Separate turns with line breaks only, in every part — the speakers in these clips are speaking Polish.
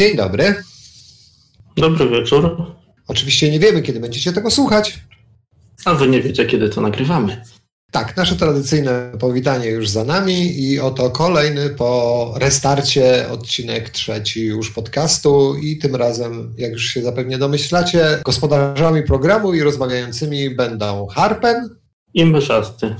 Dzień dobry.
Dobry wieczór.
Oczywiście nie wiemy, kiedy będziecie tego słuchać.
A wy nie wiecie, kiedy to nagrywamy.
Tak, nasze tradycyjne powitanie już za nami i oto kolejny po restarcie odcinek trzeci już podcastu i tym razem, jak już się zapewnie domyślacie, gospodarzami programu i rozmawiającymi będą Harpen
i Myszasty.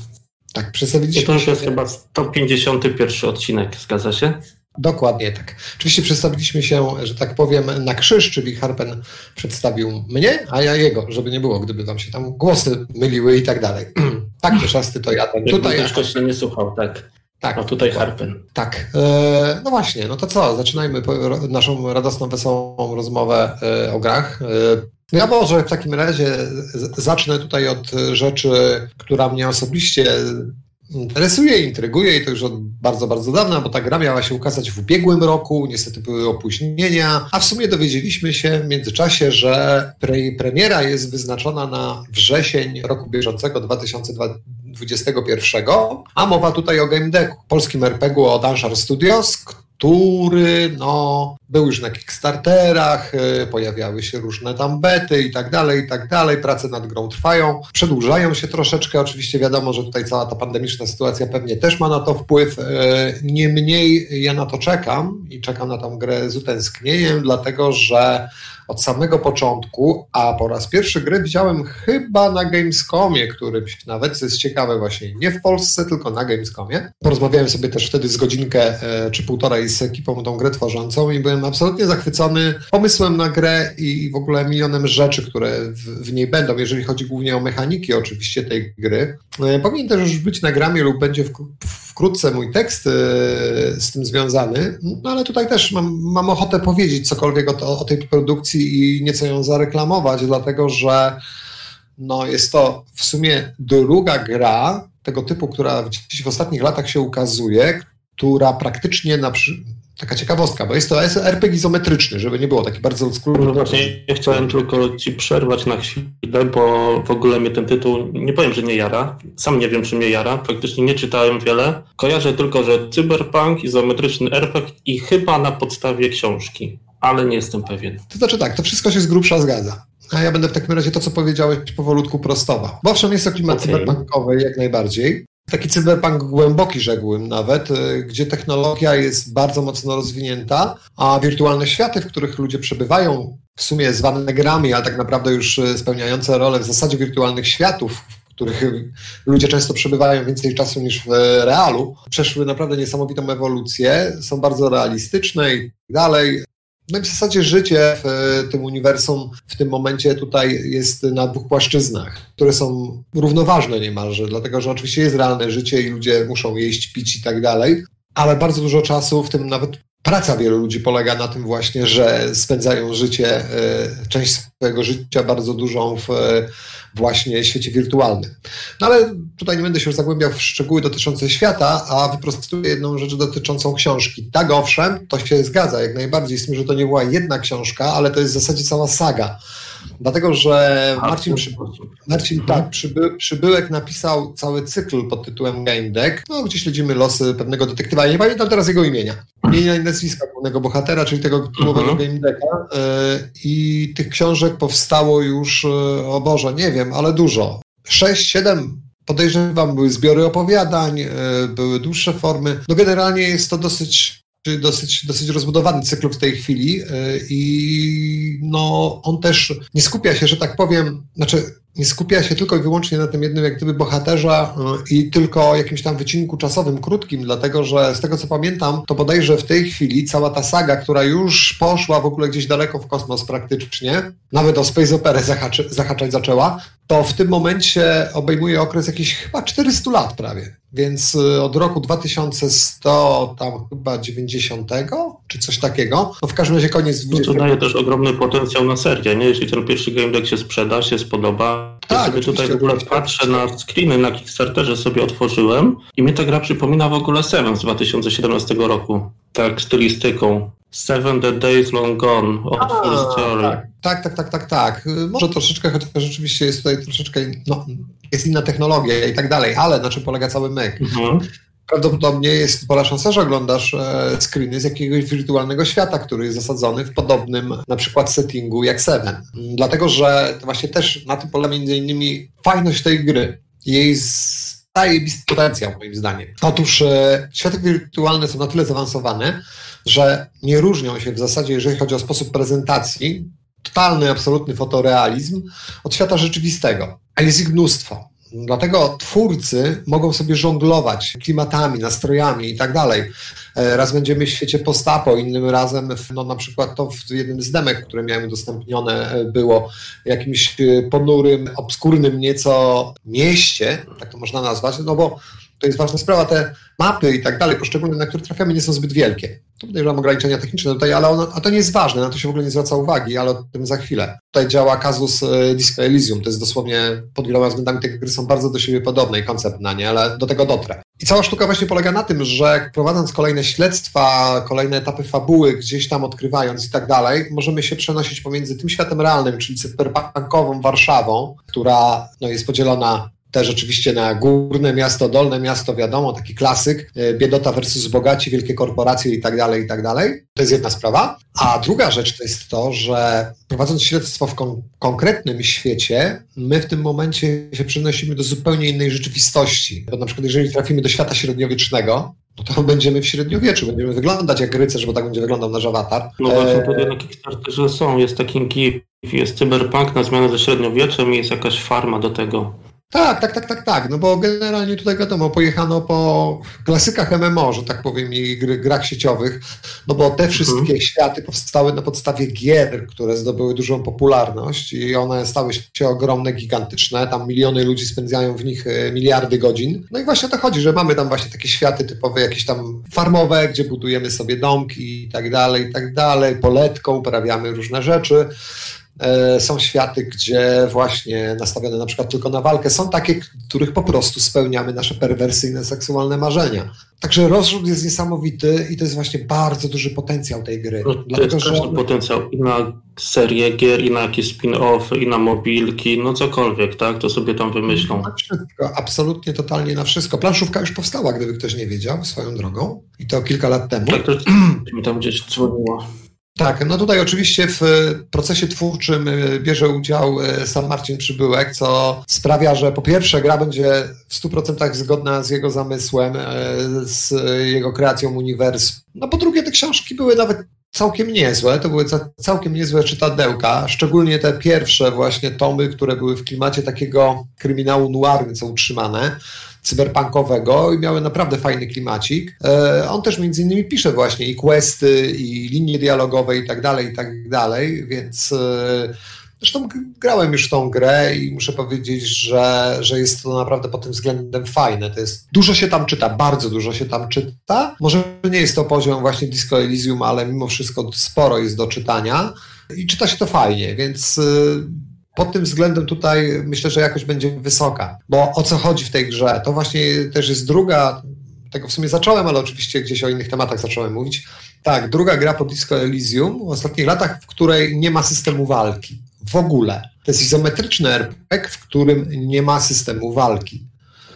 Tak, przedstawiliśmy.
I to już jest chyba 151 odcinek, zgadza się?
Dokładnie tak. Oczywiście przedstawiliśmy się, że tak powiem, na krzyż, czyli Harpen przedstawił mnie, a ja jego, żeby nie było, gdyby wam się tam głosy myliły i tak dalej. tak, szasty to ja ten.
Tutaj też ktoś nie słuchał, tak. Tak. A tutaj Harpen.
Tak. E, no właśnie, no to co? Zaczynajmy naszą radosną, wesołą rozmowę e, o grach. E, ja może w takim razie zacznę tutaj od rzeczy, która mnie osobiście interesuje, intryguje i to już od bardzo, bardzo dawna, bo ta gra miała się ukazać w ubiegłym roku, niestety były opóźnienia, a w sumie dowiedzieliśmy się w międzyczasie, że pre premiera jest wyznaczona na wrzesień roku bieżącego 2021, a mowa tutaj o Game Decku, polskim RPG-u od Anshar Studios, który no, był już na Kickstarterach, y, pojawiały się różne tam bety i tak dalej, i tak dalej. Prace nad grą trwają, przedłużają się troszeczkę. Oczywiście wiadomo, że tutaj cała ta pandemiczna sytuacja pewnie też ma na to wpływ. Y, niemniej ja na to czekam i czekam na tą grę z utęsknieniem, dlatego że od samego początku, a po raz pierwszy grę widziałem chyba na Gamescomie, którymś nawet, co jest ciekawe właśnie, nie w Polsce, tylko na Gamescomie. Porozmawiałem sobie też wtedy z godzinkę e, czy półtorej z ekipą tą grę tworzącą i byłem absolutnie zachwycony pomysłem na grę i w ogóle milionem rzeczy, które w, w niej będą, jeżeli chodzi głównie o mechaniki oczywiście tej gry. E, powinien też już być na gramie lub będzie w, wkrótce mój tekst e, z tym związany, no ale tutaj też mam, mam ochotę powiedzieć cokolwiek o, o tej produkcji i nieco ją zareklamować, dlatego że no, jest to w sumie druga gra tego typu, która w ostatnich latach się ukazuje, która praktycznie na taka ciekawostka, bo jest to RPG izometryczny, żeby nie było taki bardzo oldschoolowy.
No właśnie, ja chciałem tylko ci przerwać na chwilę, bo w ogóle mnie ten tytuł, nie powiem, że nie jara, sam nie wiem, czy mnie jara, praktycznie nie czytałem wiele. Kojarzę tylko, że cyberpunk, izometryczny RPG i chyba na podstawie książki ale nie jestem pewien.
To znaczy tak, to wszystko się z grubsza zgadza. A ja będę w takim razie to, co powiedziałeś, powolutku prostował. Bo owszem, jest to klimat okay. cyberpunkowy jak najbardziej. Taki cyberpunk głęboki, rzekłbym nawet, y, gdzie technologia jest bardzo mocno rozwinięta, a wirtualne światy, w których ludzie przebywają, w sumie zwane grami, ale tak naprawdę już y, spełniające rolę w zasadzie wirtualnych światów, w których ludzie często przebywają więcej czasu niż w realu, przeszły naprawdę niesamowitą ewolucję, są bardzo realistyczne i tak dalej. No i w zasadzie życie w e, tym uniwersum w tym momencie tutaj jest na dwóch płaszczyznach, które są równoważne niemalże, dlatego że oczywiście jest realne życie i ludzie muszą jeść, pić i tak dalej, ale bardzo dużo czasu, w tym nawet praca wielu ludzi polega na tym właśnie, że spędzają życie, e, część swojego życia bardzo dużą w właśnie świecie wirtualnym. No ale tutaj nie będę się zagłębiał w szczegóły dotyczące świata, a wyprostuję jedną rzecz dotyczącą książki. Tak owszem, to się zgadza jak najbardziej z tym, że to nie była jedna książka, ale to jest w zasadzie cała saga. Dlatego, że Marcin, Marcin tak, przyby, Przybyłek napisał cały cykl pod tytułem Game Deck, no, gdzie śledzimy losy pewnego detektywa. Ja nie pamiętam teraz jego imienia. Imienia i nazwiska głównego bohatera, czyli tego tytułowego mhm. Game Decka. E, I tych książek powstało już, e, o Boże, nie wiem, ale dużo. Sześć, siedem podejrzewam, były zbiory opowiadań, e, były dłuższe formy. No generalnie jest to dosyć dosyć, dosyć rozbudowany cykl w tej chwili y, i no, on też nie skupia się, że tak powiem, znaczy nie skupia się tylko i wyłącznie na tym jednym jak gdyby bohaterza y, i tylko jakimś tam wycinku czasowym, krótkim, dlatego że z tego co pamiętam, to bodajże w tej chwili cała ta saga, która już poszła w ogóle gdzieś daleko w kosmos praktycznie, nawet o Space Opera zahaczy, zahaczać zaczęła, to w tym momencie obejmuje okres jakichś chyba 400 lat prawie. Więc y, od roku 2100, tam chyba 90, czy coś takiego, no w każdym razie koniec
No to daje też ogromny potencjał na serię, nie? Jeśli ten pierwszy game deck się sprzeda, się spodoba. Tak, ja sobie tutaj w ogóle patrzę na screeny na Kickstarterze sobie otworzyłem i mnie ta gra przypomina w ogóle Seven z 2017 roku. Tak, stylistyką. Seven the Days Long Gone of Full Story.
Tak. tak, tak, tak, tak, tak. Może troszeczkę, chociaż rzeczywiście jest tutaj troszeczkę, no, jest inna technologia i tak dalej, ale na czym polega cały myk? Mhm. Prawdopodobnie jest pora szansa, że oglądasz e, screeny z jakiegoś wirtualnego świata, który jest zasadzony w podobnym na przykład settingu jak Seven. Dlatego, że to właśnie też na tym polega między innymi fajność tej gry. Jej zajebisty potencjał moim zdaniem. Otóż e, światy wirtualne są na tyle zaawansowane, że nie różnią się w zasadzie, jeżeli chodzi o sposób prezentacji, totalny, absolutny fotorealizm od świata rzeczywistego. A jest ich mnóstwo. Dlatego twórcy mogą sobie żonglować klimatami, nastrojami i tak dalej. E, raz będziemy w świecie postapo, innym razem, no na przykład to w jednym z demek, które miałem udostępnione, e, było jakimś e, ponurym, obskurnym nieco mieście, tak to można nazwać, no bo to jest ważna sprawa, te mapy i tak dalej, poszczególne, na które trafiamy, nie są zbyt wielkie. Tu podejrzewam ograniczenia techniczne tutaj, ale ono, a to nie jest ważne, na to się w ogóle nie zwraca uwagi, ale o tym za chwilę. Tutaj działa kazus e, Disco Elysium, to jest dosłownie, pod wieloma względami te gry są bardzo do siebie podobne i koncept na nie, ale do tego dotrę. I cała sztuka właśnie polega na tym, że prowadząc kolejne śledztwa, kolejne etapy fabuły, gdzieś tam odkrywając i tak dalej, możemy się przenosić pomiędzy tym światem realnym, czyli cyberpunkową Warszawą, która no, jest podzielona też oczywiście na górne miasto, dolne miasto, wiadomo, taki klasyk, e, biedota versus bogaci, wielkie korporacje i tak dalej, i tak dalej. To jest jedna sprawa. A druga rzecz to jest to, że prowadząc śledztwo w kon konkretnym świecie, my w tym momencie się przenosimy do zupełnie innej rzeczywistości. Bo na przykład jeżeli trafimy do świata średniowiecznego, no to będziemy w średniowieczu, będziemy wyglądać jak rycerz, bo tak będzie wyglądał nasz awatar.
No właśnie tutaj na Kickstarterze są, jest taki gif, jest cyberpunk na zmianę ze średniowieczem i jest jakaś farma do tego.
Tak, tak, tak, tak, tak. No bo generalnie tutaj wiadomo, pojechano po klasykach MMO, że tak powiem, i gry, grach sieciowych, no bo te wszystkie mhm. światy powstały na podstawie gier, które zdobyły dużą popularność i one stały się ogromne, gigantyczne. Tam miliony ludzi spędzają w nich e, miliardy godzin. No i właśnie o to chodzi, że mamy tam właśnie takie światy typowe, jakieś tam farmowe, gdzie budujemy sobie domki i tak dalej, i tak dalej, poletką, uprawiamy różne rzeczy. E, są światy, gdzie właśnie nastawione na przykład tylko na walkę. Są takie, których po prostu spełniamy nasze perwersyjne seksualne marzenia. Także rozrzut jest niesamowity i to jest właśnie bardzo duży potencjał tej gry.
No, to Dlatego, jest że... potencjał i na serię gier, i na jakieś spin-offy, i na mobilki, no cokolwiek, tak? To sobie tam wymyślą.
Na wszystko, absolutnie, totalnie na wszystko. Planszówka już powstała, gdyby ktoś nie wiedział, swoją drogą. I to kilka lat temu.
Tak, to mi tam gdzieś dzwoniło.
Tak, no tutaj oczywiście w procesie twórczym y, bierze udział y, sam Marcin Przybyłek, co sprawia, że po pierwsze gra będzie w 100% zgodna z jego zamysłem, z jego kreacją uniwersum. No po drugie te książki były nawet całkiem niezłe, to były całkiem niezłe czytadełka, szczególnie te pierwsze właśnie tomy, które były w klimacie takiego kryminału noir, co utrzymane cyberpunkowego i miały naprawdę fajny klimacik. E, on też między innymi pisze właśnie i questy, i linie dialogowe i tak dalej, i tak dalej, więc e, Zresztą grałem już tą grę i muszę powiedzieć, że, że jest to naprawdę pod tym względem fajne. To jest, dużo się tam czyta, bardzo dużo się tam czyta. Może nie jest to poziom właśnie Disco Elysium, ale mimo wszystko sporo jest do czytania i czyta się to fajnie, więc e, pod tym względem tutaj myślę, że jakoś będzie wysoka. Bo o co chodzi w tej grze? To właśnie też jest druga, tego w sumie zacząłem, ale oczywiście gdzieś o innych tematach zacząłem mówić. Tak, druga gra po Disco Elysium w ostatnich latach, w której nie ma systemu walki. W ogóle. To jest izometryczny RPG, w którym nie ma systemu walki.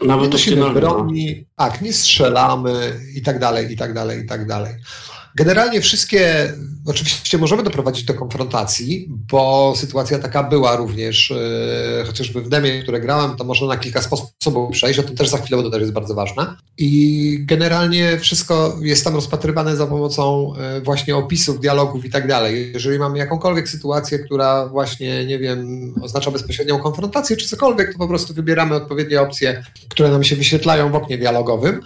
Nawet nie nosimy broni, tak, nie strzelamy i tak dalej, i tak dalej, i tak dalej. Generalnie wszystkie, oczywiście możemy doprowadzić do konfrontacji, bo sytuacja taka była również, yy, chociażby w demie, które grałem, to można na kilka sposobów przejść, o tym też za chwilę, bo to jest bardzo ważne. I generalnie wszystko jest tam rozpatrywane za pomocą yy, właśnie opisów, dialogów i tak dalej. Jeżeli mamy jakąkolwiek sytuację, która właśnie, nie wiem, oznacza bezpośrednią konfrontację czy cokolwiek, to po prostu wybieramy odpowiednie opcje, które nam się wyświetlają w oknie dialogowym.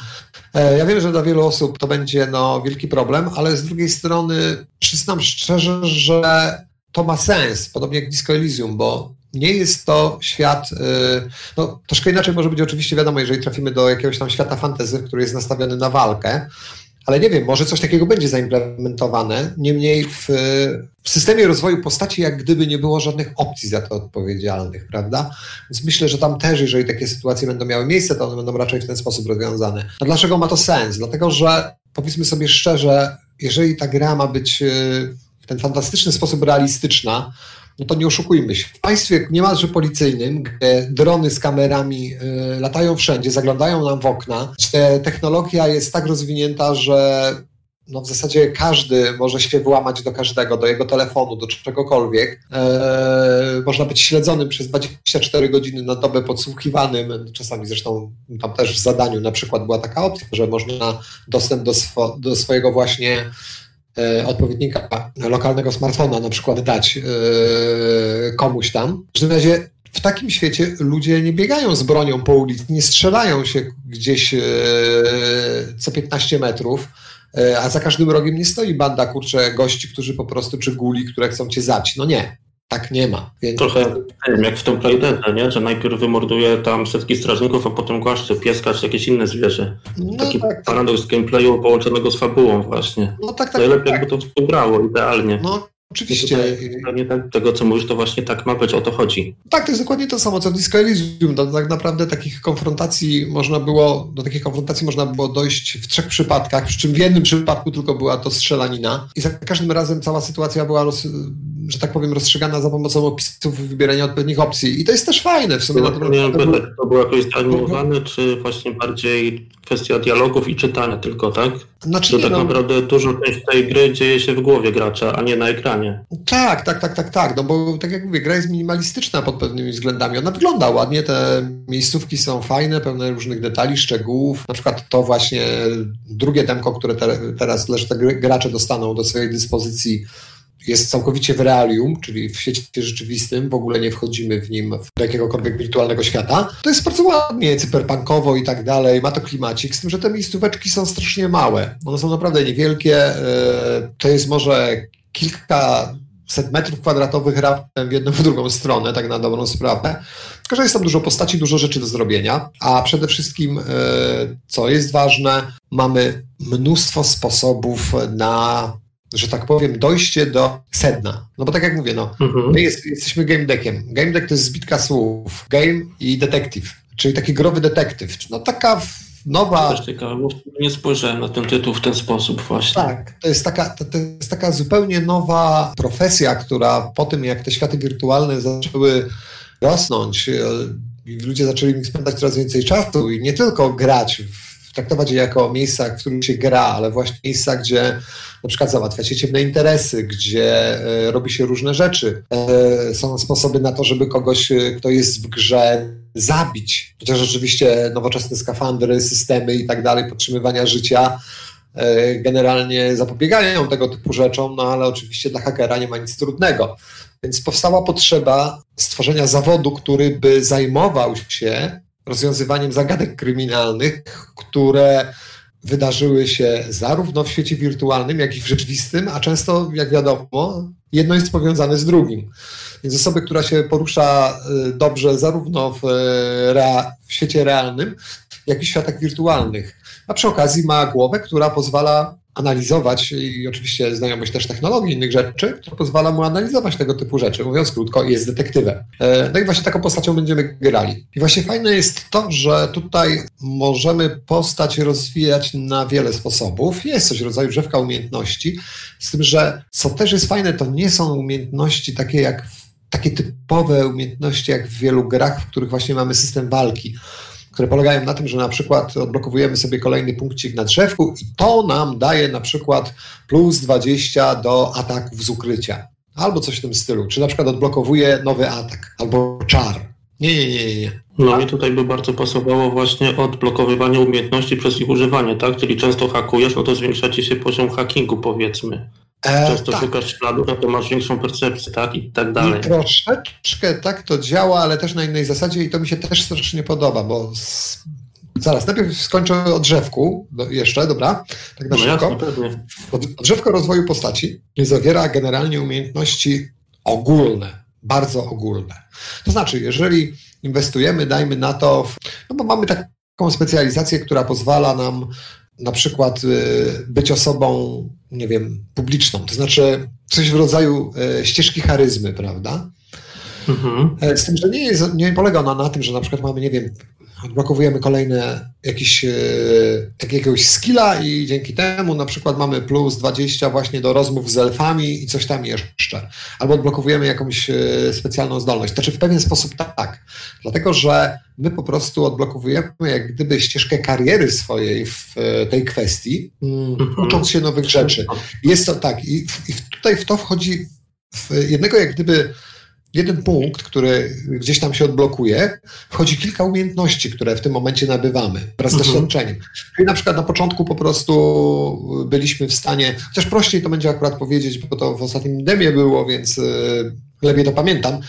Yy, ja wiem, że dla wielu osób to będzie no, wielki problem, ale z drugiej strony przyznam szczerze, że to ma sens, podobnie jak Disco Elysium, bo nie jest to świat, y, no troszkę inaczej może być oczywiście wiadomo, jeżeli trafimy do jakiegoś tam świata fantasy, który jest nastawiony na walkę, ale nie wiem, może coś takiego będzie zaimplementowane. Niemniej w, w, systemie rozwoju postaci, jak gdyby nie było żadnych opcji za to odpowiedzialnych, prawda? Więc myślę, że tam też, jeżeli takie sytuacje będą miały miejsce, to one będą raczej w ten sposób rozwiązane. A dlaczego ma to sens? Dlatego, że powiedzmy sobie szczerze, jeżeli ta gra ma być e, w ten fantastyczny sposób realistyczna, no to nie oszukujmy się. W państwie niemalże policyjnym, gdzie drony z kamerami y, latają wszędzie, zaglądają nam w okna, technologia jest tak rozwinięta, że no w zasadzie każdy może się wyłamać do każdego, do jego telefonu, do czegokolwiek. Eee, można być śledzonym przez 24 godziny na dobę, podsłuchiwanym. Czasami zresztą tam też w zadaniu na przykład była taka opcja, że można dostęp do, swo do swojego właśnie e, odpowiednika lokalnego smartfona na przykład dać e, komuś tam. W każdym razie w takim świecie ludzie nie biegają z bronią po ulicy, nie strzelają się gdzieś co 15 metrów a za każdym rogiem nie stoi banda, kurczę, gości, którzy po prostu, czy guli, które chcą cię zabić. No nie, tak nie ma.
Więc... Trochę jak w tym Playdeadze, nie? że najpierw wymorduje tam setki strażników, a potem głaszcze pieska czy jakieś inne zwierzę. No Taki tak, tak. paradoks tak. gameplayu połączonego z fabułą właśnie. No tak, tak. Najlepiej tak. jakby to współgrało, idealnie.
No Oczywiście.
Tutaj, tak, tego, co mówisz, to właśnie tak ma być, o to chodzi.
Tak, to jest dokładnie to samo, co w Disco Elysium. Tak naprawdę takich konfrontacji można było, do takich konfrontacji można było dojść w trzech przypadkach, przy czym w jednym przypadku tylko była to strzelanina i za każdym razem cała sytuacja była roz, że tak powiem, rozstrzygana za pomocą opisów wybierania odpowiednich opcji. I to jest też fajne w sumie.
To, to, nie, to, to było jakoś zanimowane, czy właśnie bardziej kwestia dialogów i czytania tylko, tak? Znaczy, to tak no, naprawdę dużo część tej gry dzieje się w głowie gracza, a nie na ekranie.
Tak, tak, tak, tak, tak, no bo tak jak mówię, gra jest minimalistyczna pod pewnymi względami. Ona wygląda ładnie, te miejscówki są fajne, pełne różnych detali, szczegółów. Na przykład to właśnie drugie demko, które te, teraz leży, te gracze dostaną do swojej dyspozycji jest całkowicie w realium, czyli w świecie rzeczywistym, w ogóle nie wchodzimy w nim do jakiegokolwiek wirtualnego świata. To jest bardzo ładnie, cyberpunkowo i tak dalej, ma to klimacik, z tym, że te miejscóweczki są strasznie małe. One są naprawdę niewielkie, e, to jest może kilka set metrów kwadratowych raptem w jedną w drugą stronę, tak na dobrą sprawę. Tylko, że jest tam dużo postaci, dużo rzeczy do zrobienia, a przede wszystkim, e, co jest ważne, mamy mnóstwo sposobów na że tak powiem, dojście do sedna. No bo tak jak mówię, no, mhm. my jest, jesteśmy game deckiem. Game deck to jest zbitka słów. Game i detective, czyli taki growy detektyw. No taka nowa...
Też ciekawe, nie spojrzałem na ten tytuł w ten sposób właśnie.
Tak, to jest, taka, to, to jest taka zupełnie nowa profesja, która po tym, jak te światy wirtualne zaczęły rosnąć, e, i ludzie zaczęli mi spędzać coraz więcej czasu i nie tylko grać w traktować je jako miejsca, w których się gra, ale właśnie miejsca, gdzie na przykład załatwia się ciemne interesy, gdzie e, robi się różne rzeczy. E, są sposoby na to, żeby kogoś, kto jest w grze, zabić. Chociaż oczywiście nowoczesne skafandry, systemy i tak dalej, podtrzymywania życia generalnie zapobiegają tego typu rzeczom, no ale oczywiście dla hakera nie ma nic trudnego. Więc powstała potrzeba stworzenia zawodu, który by zajmował się rozwiązywaniem zagadek kryminalnych, które wydarzyły się zarówno w świecie wirtualnym, jak i w rzeczywistym, a często, jak wiadomo, jedno jest powiązane z drugim. Więc osoby, która się porusza y, dobrze zarówno w, y, rea w świecie realnym, jak i w światach wirtualnych. A przy okazji ma głowę, która pozwala analizować i oczywiście znajomość też technologii innych rzeczy, która pozwala mu analizować tego typu rzeczy. Mówiąc krótko, jest detektywem. E, no i właśnie taką postacią będziemy grali. I właśnie fajne jest to, że tutaj możemy postać rozwijać na wiele sposobów. Jest coś w rodzaju drzewka umiejętności, z tym, że co też jest fajne, to nie są umiejętności takie jak takie typowe umiejętności jak w wielu grach, w których właśnie mamy system walki które polegają na tym, że na przykład odblokowujemy sobie kolejny punkcik na drzewku i to nam daje na przykład plus 20 do ataków z ukrycia. Albo coś w tym stylu. Czy na przykład odblokowuje nowy atak, albo czar. Nie, nie, nie, nie.
No mi tutaj by bardzo pasowało właśnie odblokowywanie umiejętności przez ich używanie, tak? Czyli często hakujesz, no to zwiększa ci się poziom hackingu powiedzmy. E, Często tak. szukasz śladów, no to masz większą percepcję, tak? I tak dalej. I
troszeczkę tak to działa, ale też na innej zasadzie i to mi się też strasznie podoba, bo z... zaraz, najpierw skończę o drzewku jeszcze, dobra? Tak na no szybko. Jasne, Drzewko rozwoju postaci zawiera generalnie umiejętności ogólne, bardzo ogólne. To znaczy, jeżeli inwestujemy, dajmy na to, w... no bo mamy taką specjalizację, która pozwala nam na przykład y, być osobą, nie wiem, publiczną, to znaczy coś w rodzaju y, ścieżki charyzmy, prawda? Mhm. E, z tym, że nie, jest, nie polega ona na tym, że na przykład mamy, nie wiem, odblokowujemy kolejne jakieś, e, tak jakiegoś skilla i dzięki temu na przykład mamy plus 20 właśnie do rozmów z elfami i coś tam jeszcze. Albo odblokowujemy jakąś e, specjalną zdolność. Znaczy w pewien sposób tak, dlatego że my po prostu odblokowujemy jak gdyby ścieżkę kariery swojej w e, tej kwestii, mm, mhm. ucząc się nowych rzeczy. Jest to tak i, i tutaj w to wchodzi w jednego jak gdyby jeden punkt, który gdzieś tam się odblokuje, wchodzi kilka umiejętności, które w tym momencie nabywamy wraz z mhm. doświadczeniem. Czyli na przykład na początku po prostu byliśmy w stanie, chociaż prościej to będzie akurat powiedzieć, bo to w ostatnim demie było, więc y, lepiej to pamiętam,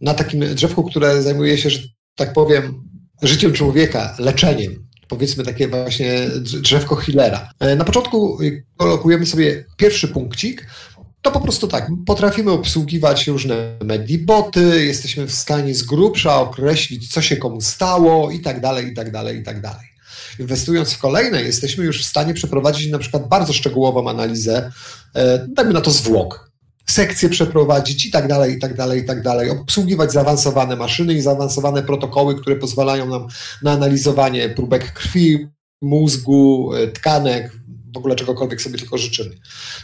na takim drzewku, które zajmuje się, że tak powiem, życiem człowieka, leczeniem, powiedzmy takie właśnie drzewko healera. E, na początku kolokujemy sobie pierwszy punkcik, to po prostu tak, potrafimy obsługiwać różne mediboty, jesteśmy w stanie z grubsza określić, co się komu stało i tak dalej, i tak dalej, i tak dalej. Inwestując w kolejne, jesteśmy już w stanie przeprowadzić na przykład bardzo szczegółową analizę, e, dajmy na to zwłok, sekcje przeprowadzić i tak dalej, i tak dalej, i tak dalej, obsługiwać zaawansowane maszyny i zaawansowane protokoły, które pozwalają nam na analizowanie próbek krwi, mózgu, e, tkanek, w ogóle czegokolwiek sobie tylko życzymy.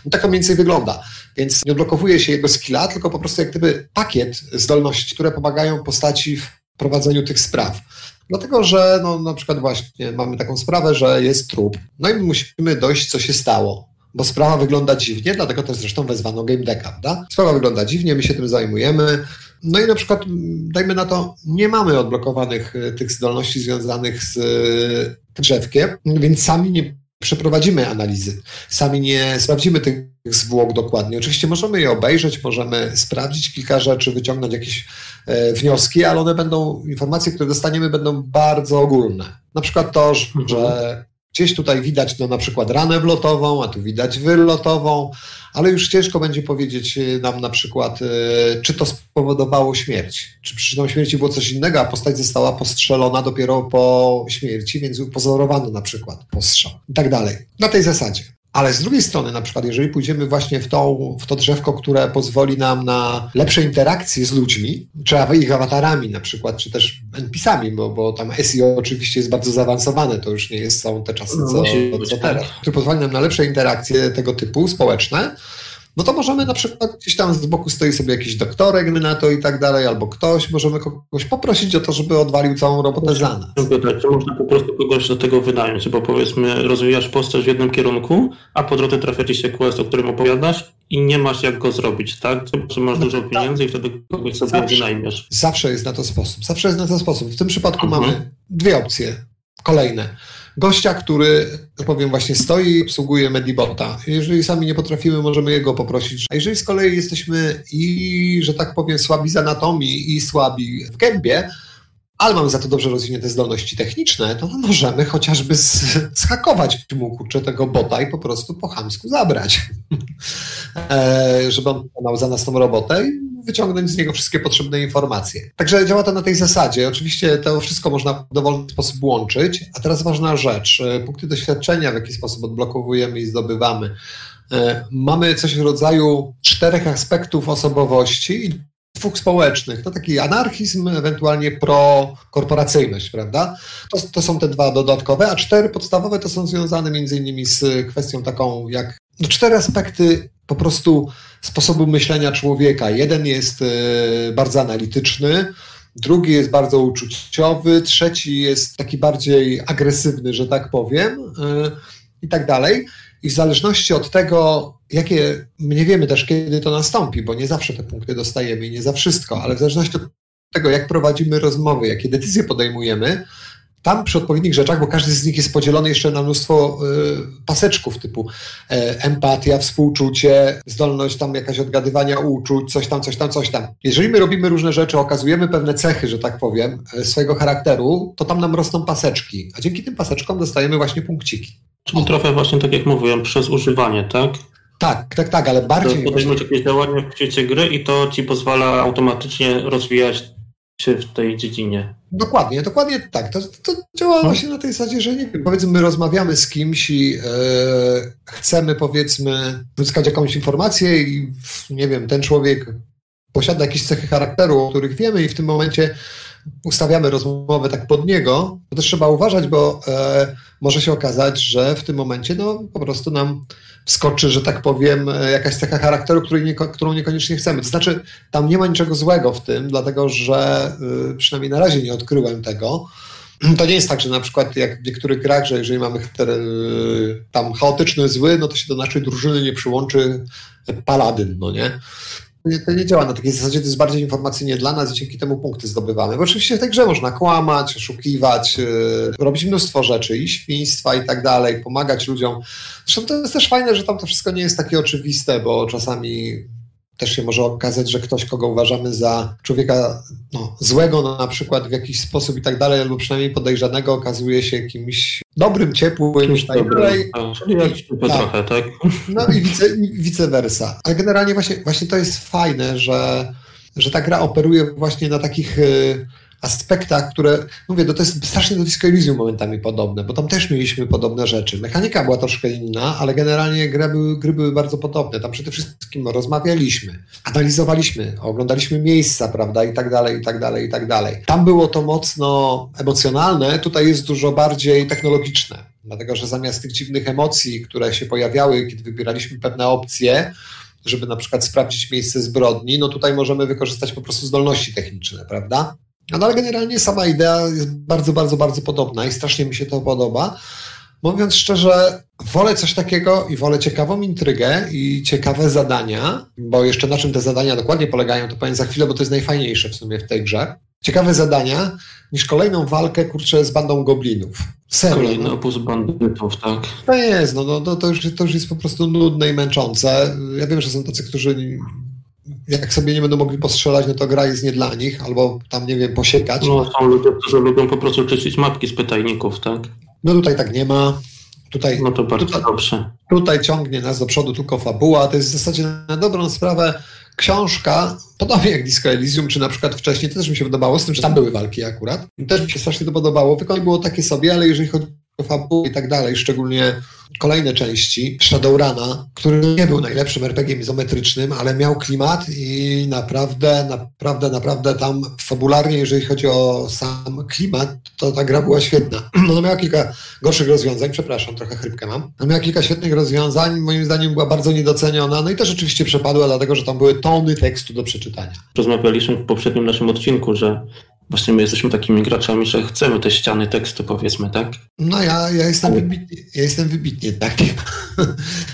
No tak to mniej więcej wygląda. Więc nie odblokowuje się jego skilla, tylko po prostu jak gdyby pakiet zdolności, które pomagają postaci w prowadzeniu tych spraw. Dlatego, że no, na przykład właśnie mamy taką sprawę, że jest trup, no i musimy dojść, co się stało. Bo sprawa wygląda dziwnie, dlatego też zresztą wezwano game decka, prawda? Sprawa wygląda dziwnie, my się tym zajmujemy. No i na przykład, dajmy na to, nie mamy odblokowanych e, tych zdolności związanych z e, drzewkiem, więc sami nie przeprowadzimy analizy. Sami nie sprawdzimy tych zwłok dokładnie. Oczywiście możemy je obejrzeć, możemy sprawdzić kilka rzeczy, wyciągnąć jakieś e, wnioski, ale one będą, informacje, które dostaniemy, będą bardzo ogólne. Na przykład to, mhm. że Gdzieś tutaj widać no, na przykład ranę wlotową, a tu widać wylotową, ale już ciężko będzie powiedzieć y, nam na przykład, y, czy to spowodowało śmierć. Czy przyczyną śmierci było coś innego, a postać została postrzelona dopiero po śmierci, więc upozorowano na przykład postrzał i tak dalej. Na tej zasadzie. Ale z drugiej strony, na przykład, jeżeli pójdziemy właśnie w, tą, w to drzewko, które pozwoli nam na lepsze interakcje z ludźmi, czy ich awatarami na przykład, czy też NPC-ami, bo, bo tam SEO oczywiście jest bardzo zaawansowane, to już nie jest, są te czasy, co, no, co teraz, które pozwoli nam na lepsze interakcje tego typu społeczne, no to możemy na przykład gdzieś tam z boku stoi sobie jakiś doktorek na to i tak dalej, albo ktoś, możemy kogoś poprosić o to, żeby odwalił całą robotę za nas.
Czy można po prostu kogoś do tego wynająć, bo powiedzmy rozwijasz postać w jednym kierunku, a po drodze trafia ci się quest, o którym opowiadasz i nie masz jak go zrobić, tak? Że masz no, dużo tak. pieniędzy i wtedy kogoś sobie zawsze, wynajmiesz.
Zawsze jest na to sposób, zawsze jest na to sposób. W tym przypadku mhm. mamy dwie opcje kolejne gościa, który, powiem, właśnie stoi i obsługuje Medibota. Jeżeli sami nie potrafimy, możemy jego poprosić. A jeżeli z kolei jesteśmy i, że tak powiem, słabi z anatomii i słabi w gębie, ale mamy za to dobrze rozwinięte zdolności techniczne, to możemy chociażby zhakować mu kurczę tego bota i po prostu po chamsku zabrać, e, żeby on wykonał za nas tą robotę i wyciągnąć z niego wszystkie potrzebne informacje. Także działa to na tej zasadzie. Oczywiście to wszystko można w dowolny sposób łączyć. A teraz ważna rzecz. E, punkty doświadczenia, w jaki sposób odblokowujemy i zdobywamy. E, mamy coś w rodzaju czterech aspektów osobowości i dwóch społecznych. To taki anarchizm, ewentualnie prokorporacyjność, prawda? To, to są te dwa dodatkowe, a cztery podstawowe to są związane między innymi z kwestią taką jak no, cztery aspekty po prostu sposobu myślenia człowieka. Jeden jest e, bardzo analityczny, drugi jest bardzo uczuciowy, trzeci jest taki bardziej agresywny, że tak powiem, e, i tak dalej. I w zależności od tego, jakie, nie wiemy też, kiedy to nastąpi, bo nie zawsze te punkty dostajemy i nie za wszystko, ale w zależności od tego, jak prowadzimy rozmowy, jakie decyzje podejmujemy, tam przy odpowiednich rzeczach, bo każdy z nich jest podzielony jeszcze na mnóstwo y, paseczków typu y, empatia, współczucie, zdolność tam jakaś odgadywania uczuć, coś tam, coś tam, coś tam. Jeżeli my robimy różne rzeczy, okazujemy pewne cechy, że tak powiem, y, swojego charakteru, to tam nam rosną paseczki, a dzięki tym paseczkom dostajemy właśnie punkciki.
Czyli trochę właśnie tak jak mówiłem, przez używanie, tak?
Tak, tak, tak, ale bardziej...
Podejmujesz jakieś działania w świecie gry i to ci pozwala automatycznie rozwijać się w tej dziedzinie.
Dokładnie, dokładnie tak. To, to działa no. właśnie na tej zasadzie, że nie wiem, powiedzmy, my rozmawiamy z kimś i e, chcemy, powiedzmy, uzyskać jakąś informację i nie wiem, ten człowiek posiada jakieś cechy charakteru, o których wiemy i w tym momencie ustawiamy rozmowę tak pod niego, to też trzeba uważać, bo e, może się okazać, że w tym momencie no, po prostu nam wskoczy, że tak powiem, e, jakaś taka charakteru, nie, którą niekoniecznie chcemy. To znaczy, tam nie ma niczego złego w tym, dlatego że y, przynajmniej na razie nie odkryłem tego. To nie jest tak, że na przykład jak w niektórych grach, że jeżeli mamy tam chaotyczny zły, no to się do naszej drużyny nie przyłączy paladyn, no nie? To nie działa na takiej zasadzie, to jest bardziej informacyjnie dla nas i dzięki temu punkty zdobywamy. Bo oczywiście w tej grze można kłamać, oszukiwać, yy, robić mnóstwo rzeczy i świństwa i tak dalej, pomagać ludziom. Zresztą to jest też fajne, że tam to wszystko nie jest takie oczywiste, bo czasami też się może okazać, że ktoś, kogo uważamy za człowieka no, złego no, na przykład w jakiś sposób i tak dalej, albo przynajmniej podejrzanego, okazuje się kimś dobrym, ciepłym i tak dalej.
Jak tak. trochę, tak?
No i vice, vice versa. Ale generalnie właśnie, właśnie to jest fajne, że, że ta gra operuje właśnie na takich... Yy, aspektach, które, mówię, no to jest strasznie do Disco Elysium momentami podobne, bo tam też mieliśmy podobne rzeczy. Mechanika była troszkę inna, ale generalnie gry były, gry były bardzo podobne. Tam przede wszystkim rozmawialiśmy, analizowaliśmy, oglądaliśmy miejsca, prawda, i tak dalej, i tak dalej, i tak dalej. Tam było to mocno emocjonalne, tutaj jest dużo bardziej technologiczne, dlatego że zamiast tych dziwnych emocji, które się pojawiały, kiedy wybieraliśmy pewne opcje, żeby na przykład sprawdzić miejsce zbrodni, no tutaj możemy wykorzystać po prostu zdolności techniczne, prawda? No ale generalnie sama idea jest bardzo, bardzo, bardzo podobna i strasznie mi się to podoba. Mówiąc szczerze, wolę coś takiego i wolę ciekawą intrygę i ciekawe zadania, bo jeszcze na czym te zadania dokładnie polegają, to powiem za chwilę, bo to jest najfajniejsze w sumie w tej grze. Ciekawe zadania niż kolejną walkę, kurczę, z bandą goblinów.
Serio. Kolejny no. opus bandytów, tak?
To jest, no, no to, już, to już jest po prostu nudne i męczące. Ja wiem, że są tacy, którzy jak sobie nie będą mogli postrzelać, no to gra jest nie dla nich, albo tam, nie wiem, posiekać.
No są ludzie, którzy lubią po prostu czyścić mapki z pytajników, tak?
No tutaj tak nie ma. Tutaj,
no to bardzo tutaj, dobrze.
Tutaj ciągnie nas do przodu tylko fabuła. To jest w zasadzie na dobrą sprawę książka, podobnie jak Disco Elysium, czy na przykład wcześniej, to też mi się podobało, z tym, że tam były walki akurat. Też mi się strasznie to podobało. Wykonanie było takie sobie, ale jeżeli chodzi fabuły i tak dalej, szczególnie kolejne części Shadowruna, który nie był najlepszym RPG izometrycznym, ale miał klimat i naprawdę, naprawdę, naprawdę tam fabularnie, jeżeli chodzi o sam klimat, to ta gra była świetna. No, miała kilka gorszych rozwiązań, przepraszam, trochę chrypkę mam. No, miała kilka świetnych rozwiązań, moim zdaniem była bardzo niedoceniona, no i też oczywiście przepadła, dlatego że tam były tony tekstu do przeczytania.
Rozmawialiśmy w poprzednim naszym odcinku, że Właśnie my jesteśmy takimi graczami, że chcemy te ściany tekstu, powiedzmy, tak?
No ja, ja jestem wybitnie, ja jestem wybitnie taki.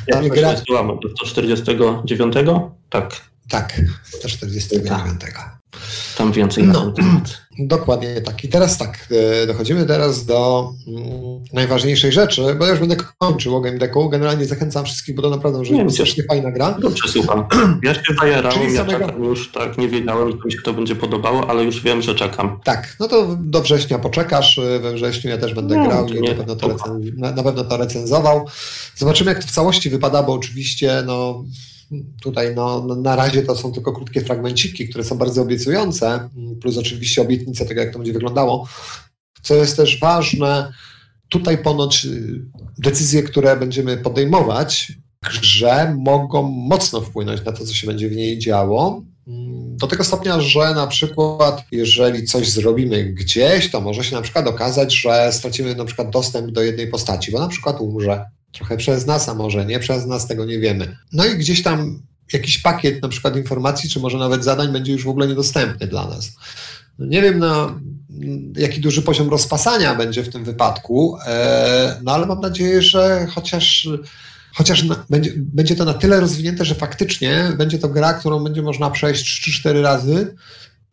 Ja gra... do 149? Tak.
Tak, 149. Tak.
Tam więcej no, na ten temat.
Dokładnie tak. I teraz tak, e, dochodzimy teraz do mm, najważniejszej rzeczy, bo ja już będę kończył o Game Decku. Generalnie zachęcam wszystkich, bo to naprawdę że jest strasznie fajna gra.
Dobrze, słucham. Ja się zajarałem, ja czekam już, tak, nie wiedziałem, że mi się to będzie podobało, ale już wiem, że czekam.
Tak, no to do września poczekasz, e, we wrześniu ja też będę no, grał i na pewno, to recen... na, na pewno to recenzował. Zobaczymy, jak to w całości wypada, bo oczywiście, no Tutaj no, na razie to są tylko krótkie fragmenciki, które są bardzo obiecujące, plus oczywiście obietnice tego, jak to będzie wyglądało. Co jest też ważne, tutaj ponoć y, decyzje, które będziemy podejmować, że mogą mocno wpłynąć na to, co się będzie w niej działo. Do tego stopnia, że na przykład, jeżeli coś zrobimy gdzieś, to może się na przykład okazać, że stracimy na przykład dostęp do jednej postaci, bo na przykład umrze, Trochę przez nas, a może nie przez nas, tego nie wiemy. No i gdzieś tam jakiś pakiet na przykład informacji, czy może nawet zadań będzie już w ogóle niedostępny dla nas. No nie wiem na jaki duży poziom rozpasania będzie w tym wypadku, e, no ale mam nadzieję, że chociaż chociaż będzie, będzie to na tyle rozwinięte, że faktycznie będzie to gra, którą będzie można przejść 3-4 razy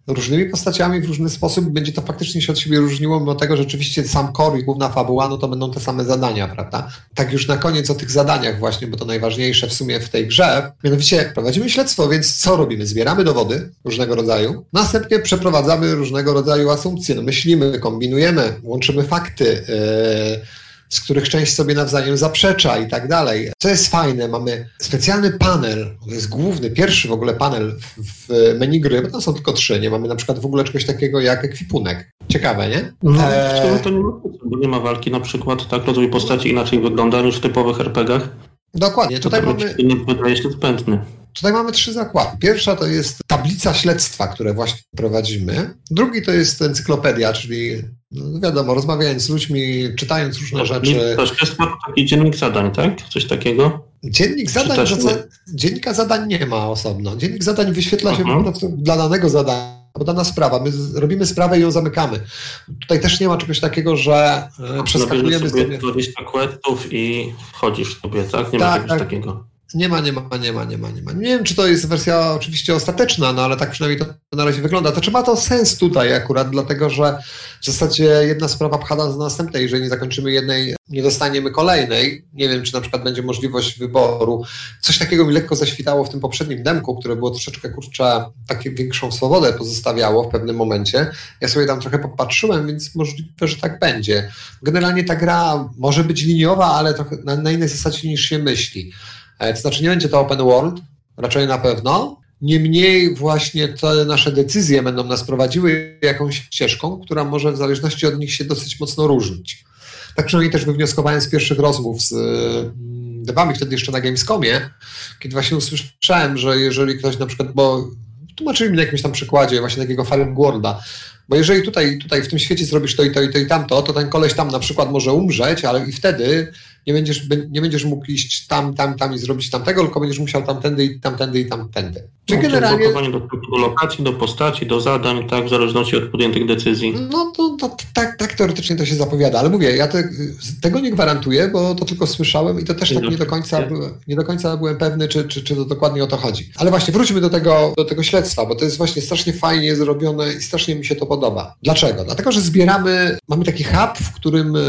różnymi postaciami w różny sposób będzie to faktycznie się od siebie różniło, mimo tego, że rzeczywiście sam core i główna fabuła, no to będą te same zadania, prawda? Tak już na koniec o tych zadaniach właśnie, bo to najważniejsze w sumie w tej grze. Mianowicie prowadzimy śledztwo, więc co robimy? Zbieramy dowody różnego rodzaju, następnie przeprowadzamy różnego rodzaju asumpcje, no myślimy, kombinujemy, łączymy fakty, yy, z których część sobie nawzajem zaprzecza i tak dalej. Co jest fajne, mamy specjalny panel, to jest główny, pierwszy w ogóle panel w, menu gry, bo tam są tylko trzy, nie mamy na przykład w ogóle czegoś takiego jak ekwipunek. Ciekawe, nie?
No, e... to nie ma, bo nie ma walki na przykład, tak, rozwój postaci inaczej wygląda niż w typowych RPGach.
Dokładnie, tutaj mamy...
Nie wydaje się zbędny.
Tutaj mamy trzy zakłady. Pierwsza to jest tablica śledztwa, które właśnie prowadzimy. Drugi to jest encyklopedia, czyli no wiadomo, rozmawiając z ludźmi, czytając różne rzeczy.
To jest taki dziennik zadań, tak? Coś takiego?
Dziennik zadań, dziennika zadań nie ma osobno. Dziennik zadań wyświetla się po prostu dla danego zadania bo dana sprawa, my robimy sprawę i ją zamykamy. Tutaj też nie ma czegoś takiego, że e, przeskakujemy...
sobie 20 questów i wchodzisz sobie, tak? Nie tak, ma czegoś tak. takiego.
Nie ma, nie ma, nie ma, nie ma, nie ma. Nie wiem, czy to jest wersja oczywiście ostateczna, no ale tak przynajmniej to na razie wygląda. To czy ma to sens tutaj akurat, dlatego że w zasadzie jedna sprawa pchada do następnej. Jeżeli nie zakończymy jednej, nie dostaniemy kolejnej. Nie wiem, czy na przykład będzie możliwość wyboru. Coś takiego mi lekko zaświtało w tym poprzednim demku, które było troszeczkę, kurczę, takie większą swobodę pozostawiało w pewnym momencie. Ja sobie tam trochę popatrzyłem, więc możliwe, że tak będzie. Generalnie ta gra może być liniowa, ale trochę na, na innej zasadzie niż się myśli. E, to znaczy nie będzie to open world, raczej na pewno. Niemniej właśnie te nasze decyzje będą nas prowadziły jakąś ścieżką, która może w zależności od nich się dosyć mocno różnić. Tak przynajmniej też wywnioskowałem z pierwszych rozmów z mm, dewami wtedy jeszcze na Gamescomie, kiedy właśnie usłyszałem, że jeżeli ktoś na przykład, bo tłumaczyli mi na jakimś tam przykładzie właśnie takiego Fallen Worlda, bo jeżeli tutaj, tutaj w tym świecie zrobisz to i to i to i tamto, to ten koleś tam na przykład może umrzeć, ale i wtedy nie będziesz, nie będziesz mógł iść tam, tam, tam i zrobić tamtego, tylko będziesz musiał tamtędy i tamtędy i tamtędy.
Czyli no, generalnie... Do, do lokacji, do postaci, do zadań, tak, w zależności od podjętych decyzji.
No to, to, tak, tak teoretycznie to się zapowiada, ale mówię, ja te, tego nie gwarantuję, bo to tylko słyszałem i to też nie, tak nie do końca, nie. nie do końca byłem pewny, czy, czy, czy to dokładnie o to chodzi. Ale właśnie wróćmy do tego, do tego śledztwa, bo to jest właśnie strasznie fajnie zrobione i strasznie mi się to podoba. Dlaczego? Dlatego, że zbieramy, mamy taki hub, w którym y,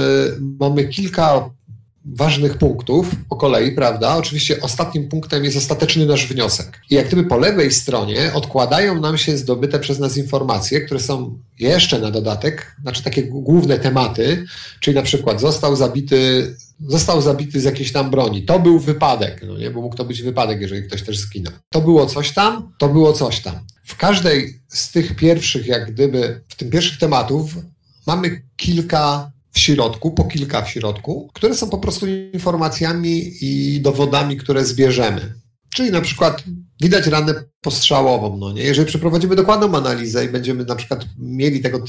mamy kilka ważnych punktów po kolei, prawda? Oczywiście ostatnim punktem jest ostateczny nasz wniosek. I jak gdyby po lewej stronie odkładają nam się zdobyte przez nas informacje, które są jeszcze na dodatek, znaczy takie główne tematy, czyli na przykład został zabity został zabity z jakiejś tam broni. To był wypadek, no nie? bo mógł to być wypadek, jeżeli ktoś też zginął. To było coś tam, to było coś tam. W każdej z tych pierwszych, jak gdyby, w tym pierwszych tematów mamy kilka w środku, po kilka w środku, które są po prostu informacjami i dowodami, które zbierzemy. Czyli na przykład widać ranę postrzałową. No nie? Jeżeli przeprowadzimy dokładną analizę i będziemy na przykład mieli tego,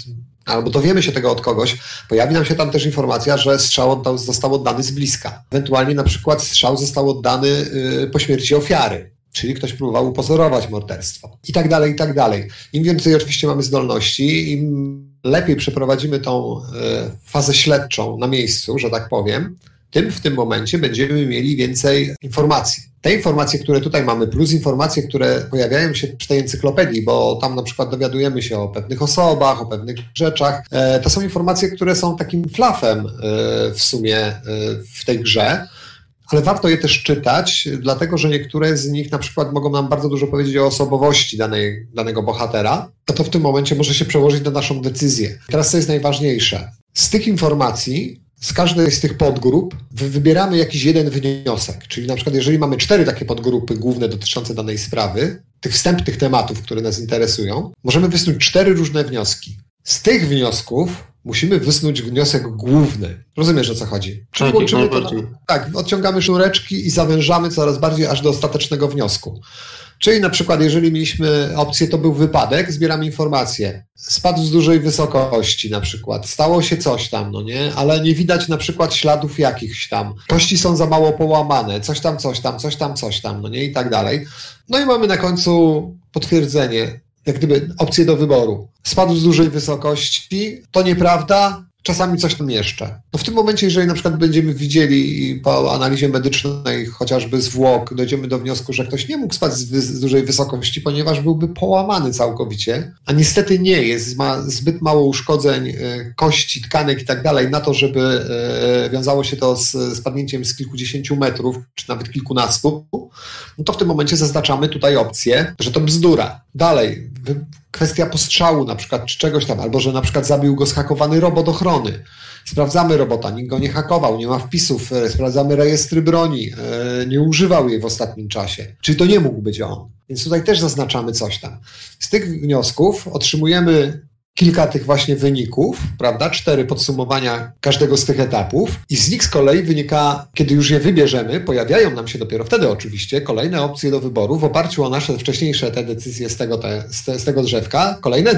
albo dowiemy się tego od kogoś, pojawi nam się tam też informacja, że strzał został oddany z bliska. Ewentualnie na przykład strzał został oddany yy, po śmierci ofiary. Czyli ktoś próbował upozorować morderstwo. I tak dalej, i tak dalej. Im więcej oczywiście mamy zdolności, im lepiej przeprowadzimy tą e, fazę śledczą na miejscu, że tak powiem, tym w tym momencie będziemy mieli więcej informacji. Te informacje, które tutaj mamy, plus informacje, które pojawiają się przy tej encyklopedii, bo tam na przykład dowiadujemy się o pewnych osobach, o pewnych rzeczach, e, to są informacje, które są takim flafem e, w sumie w tej grze ale warto je też czytać, dlatego że niektóre z nich na przykład mogą nam bardzo dużo powiedzieć o osobowości danej, danego bohatera, to to w tym momencie może się przełożyć na naszą decyzję. Teraz co jest najważniejsze? Z tych informacji z każdej z tych podgrup wybieramy jakiś jeden wniosek. Czyli na przykład, jeżeli mamy cztery takie podgrupy główne dotyczące danej sprawy, tych wstępnych tematów, które nas interesują, możemy wysnuć cztery różne wnioski. Z tych wniosków musimy wysnuć wniosek główny. Rozumiesz, o co chodzi?
Czyli tak, to,
tak, odciągamy sznureczki i zawężamy coraz bardziej aż do ostatecznego wniosku. Czyli na przykład, jeżeli mieliśmy opcję, to był wypadek, zbieramy informacje. Spadł z dużej wysokości na przykład, stało się coś tam, no nie? Ale nie widać na przykład śladów jakichś tam. Kości są za mało połamane, coś tam, coś tam, coś tam, coś tam, no nie? I tak dalej. No i mamy na końcu potwierdzenie jak gdyby opcję do wyboru. Spadł z dużej wysokości, to nieprawda, czasami coś tam jeszcze. No w tym momencie, jeżeli na przykład będziemy widzieli po analizie medycznej chociażby zwłok, dojdziemy do wniosku, że ktoś nie mógł spać z, z, dużej wysokości, ponieważ byłby połamany całkowicie, a niestety nie jest, ma zbyt mało uszkodzeń e, kości, tkanek i tak dalej na to, żeby e, wiązało się to z spadnięciem z kilkudziesięciu metrów, czy nawet kilkunastu, no to w tym momencie zaznaczamy tutaj opcję, że to bzdura. Dalej, kwestia postrzału na przykład, czy czegoś tam, albo że na przykład zabił go schakowany robot ochrony. Sprawdzamy robota, nikt go nie hakował, nie ma wpisów, e, sprawdzamy rejestry broni, e, nie używał jej w ostatnim czasie. Czyli to nie mógł być on. Więc tutaj też zaznaczamy coś tam. Z tych wniosków otrzymujemy kilka tych właśnie wyników, prawda? Cztery podsumowania każdego z tych etapów i z nich z kolei wynika, kiedy już je wybierzemy, pojawiają nam się dopiero wtedy oczywiście kolejne opcje do wyboru w oparciu o nasze wcześniejsze te decyzje z tego, te, z, te, z tego drzewka, kolejne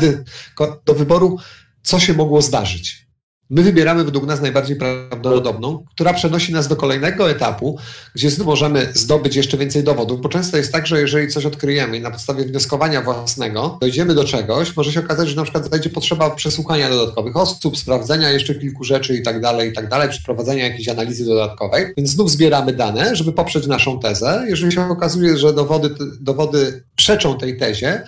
do wyboru, co się mogło zdarzyć. My wybieramy według nas najbardziej prawdopodobną, która przenosi nas do kolejnego etapu, gdzie możemy zdobyć jeszcze więcej dowodów, bo często jest tak, że jeżeli coś odkryjemy i na podstawie wnioskowania własnego dojdziemy do czegoś, może się okazać, że na przykład zajdzie potrzeba przesłuchania dodatkowych osób, sprawdzenia jeszcze kilku rzeczy i tak dalej, i tak dalej, przeprowadzenia jakiejś analizy dodatkowej, więc znów zbieramy dane, żeby poprzeć naszą tezę. Jeżeli się okazuje, że dowody, dowody przeczą tej tezie,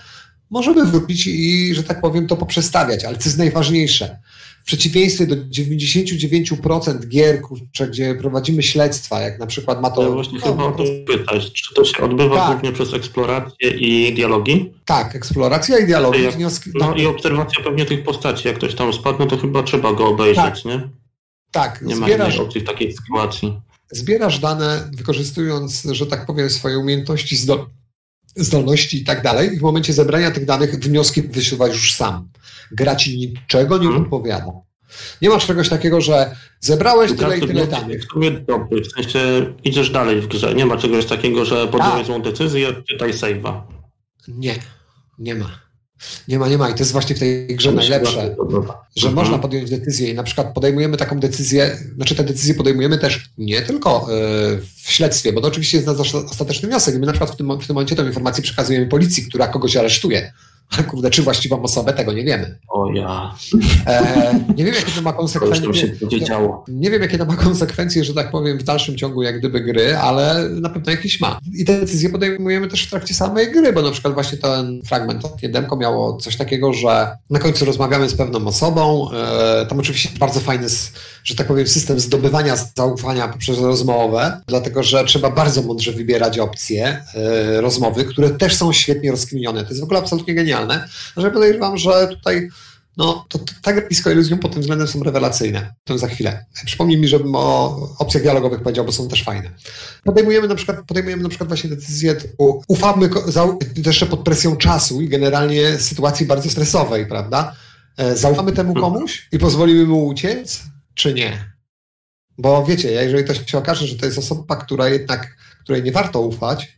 możemy wrócić i, że tak powiem, to poprzestawiać, ale co jest najważniejsze, w przeciwieństwie do 99% gier, kurczę, gdzie prowadzimy śledztwa, jak na przykład ma to...
Ja właśnie no, chyba o to pytać, czy to się odbywa tak. głównie przez eksplorację i dialogi?
Tak, eksploracja i dialogi.
Jak,
wnioski,
no tak. i obserwacja pewnie tych postaci, jak ktoś tam spadł, no to chyba trzeba go obejrzeć,
tak.
nie?
Tak.
Nie zbierasz, ma opcji w takiej sytuacji.
Zbierasz dane, wykorzystując, że tak powiem, swoje umiejętności, zdolności i tak dalej i w momencie zebrania tych danych wnioski wysuwasz już sam gra ci niczego nie hmm. odpowiada. Nie masz czegoś takiego, że zebrałeś tyle i tyle danych.
W sumie dobry, w sensie idziesz dalej w grze. Nie ma czegoś takiego, że podjąłeś złą decyzję, czytaj save'a.
Nie, nie ma. Nie ma, nie ma. I to jest właśnie w tej grze najlepsze, że mhm. można podjąć decyzję i na przykład podejmujemy taką decyzję, znaczy te decyzje podejmujemy też nie tylko yy, w śledztwie, bo to oczywiście jest nasz ostateczny wniosek. My na przykład w tym, w tym momencie tę informację przekazujemy policji, która kogoś aresztuje. Kurde, czy właściwą osobę, tego nie wiemy.
O ja.
E, nie wiem, jakie to ma konsekwencje. To
się działo.
Nie wiem, jakie to ma konsekwencje, że tak powiem, w dalszym ciągu jak gdyby gry, ale na pewno jakieś ma. I te decyzje podejmujemy też w trakcie samej gry, bo na przykład właśnie ten fragment Jedemko miało coś takiego, że na końcu rozmawiamy z pewną osobą. E, tam oczywiście bardzo fajny, że tak powiem, system zdobywania zaufania poprzez rozmowę, dlatego że trzeba bardzo mądrze wybierać opcje e, rozmowy, które też są świetnie rozkminione. To jest w ogóle absolutnie genialne genialne, że podejrzewam, że tutaj no, to, to tak blisko Elysium pod tym względem są rewelacyjne. To za chwilę. Przypomnij mi, żebym o opcjach dialogowych powiedział, bo są też fajne. Podejmujemy na przykład, podejmujemy na przykład właśnie decyzję typu ufamy jeszcze pod presją czasu i generalnie sytuacji bardzo stresowej, prawda? E, zaufamy temu mhm. komuś i pozwolimy mu uciec, czy nie? Bo wiecie, jeżeli to się okaże, że to jest osoba, która jednak, której nie warto ufać,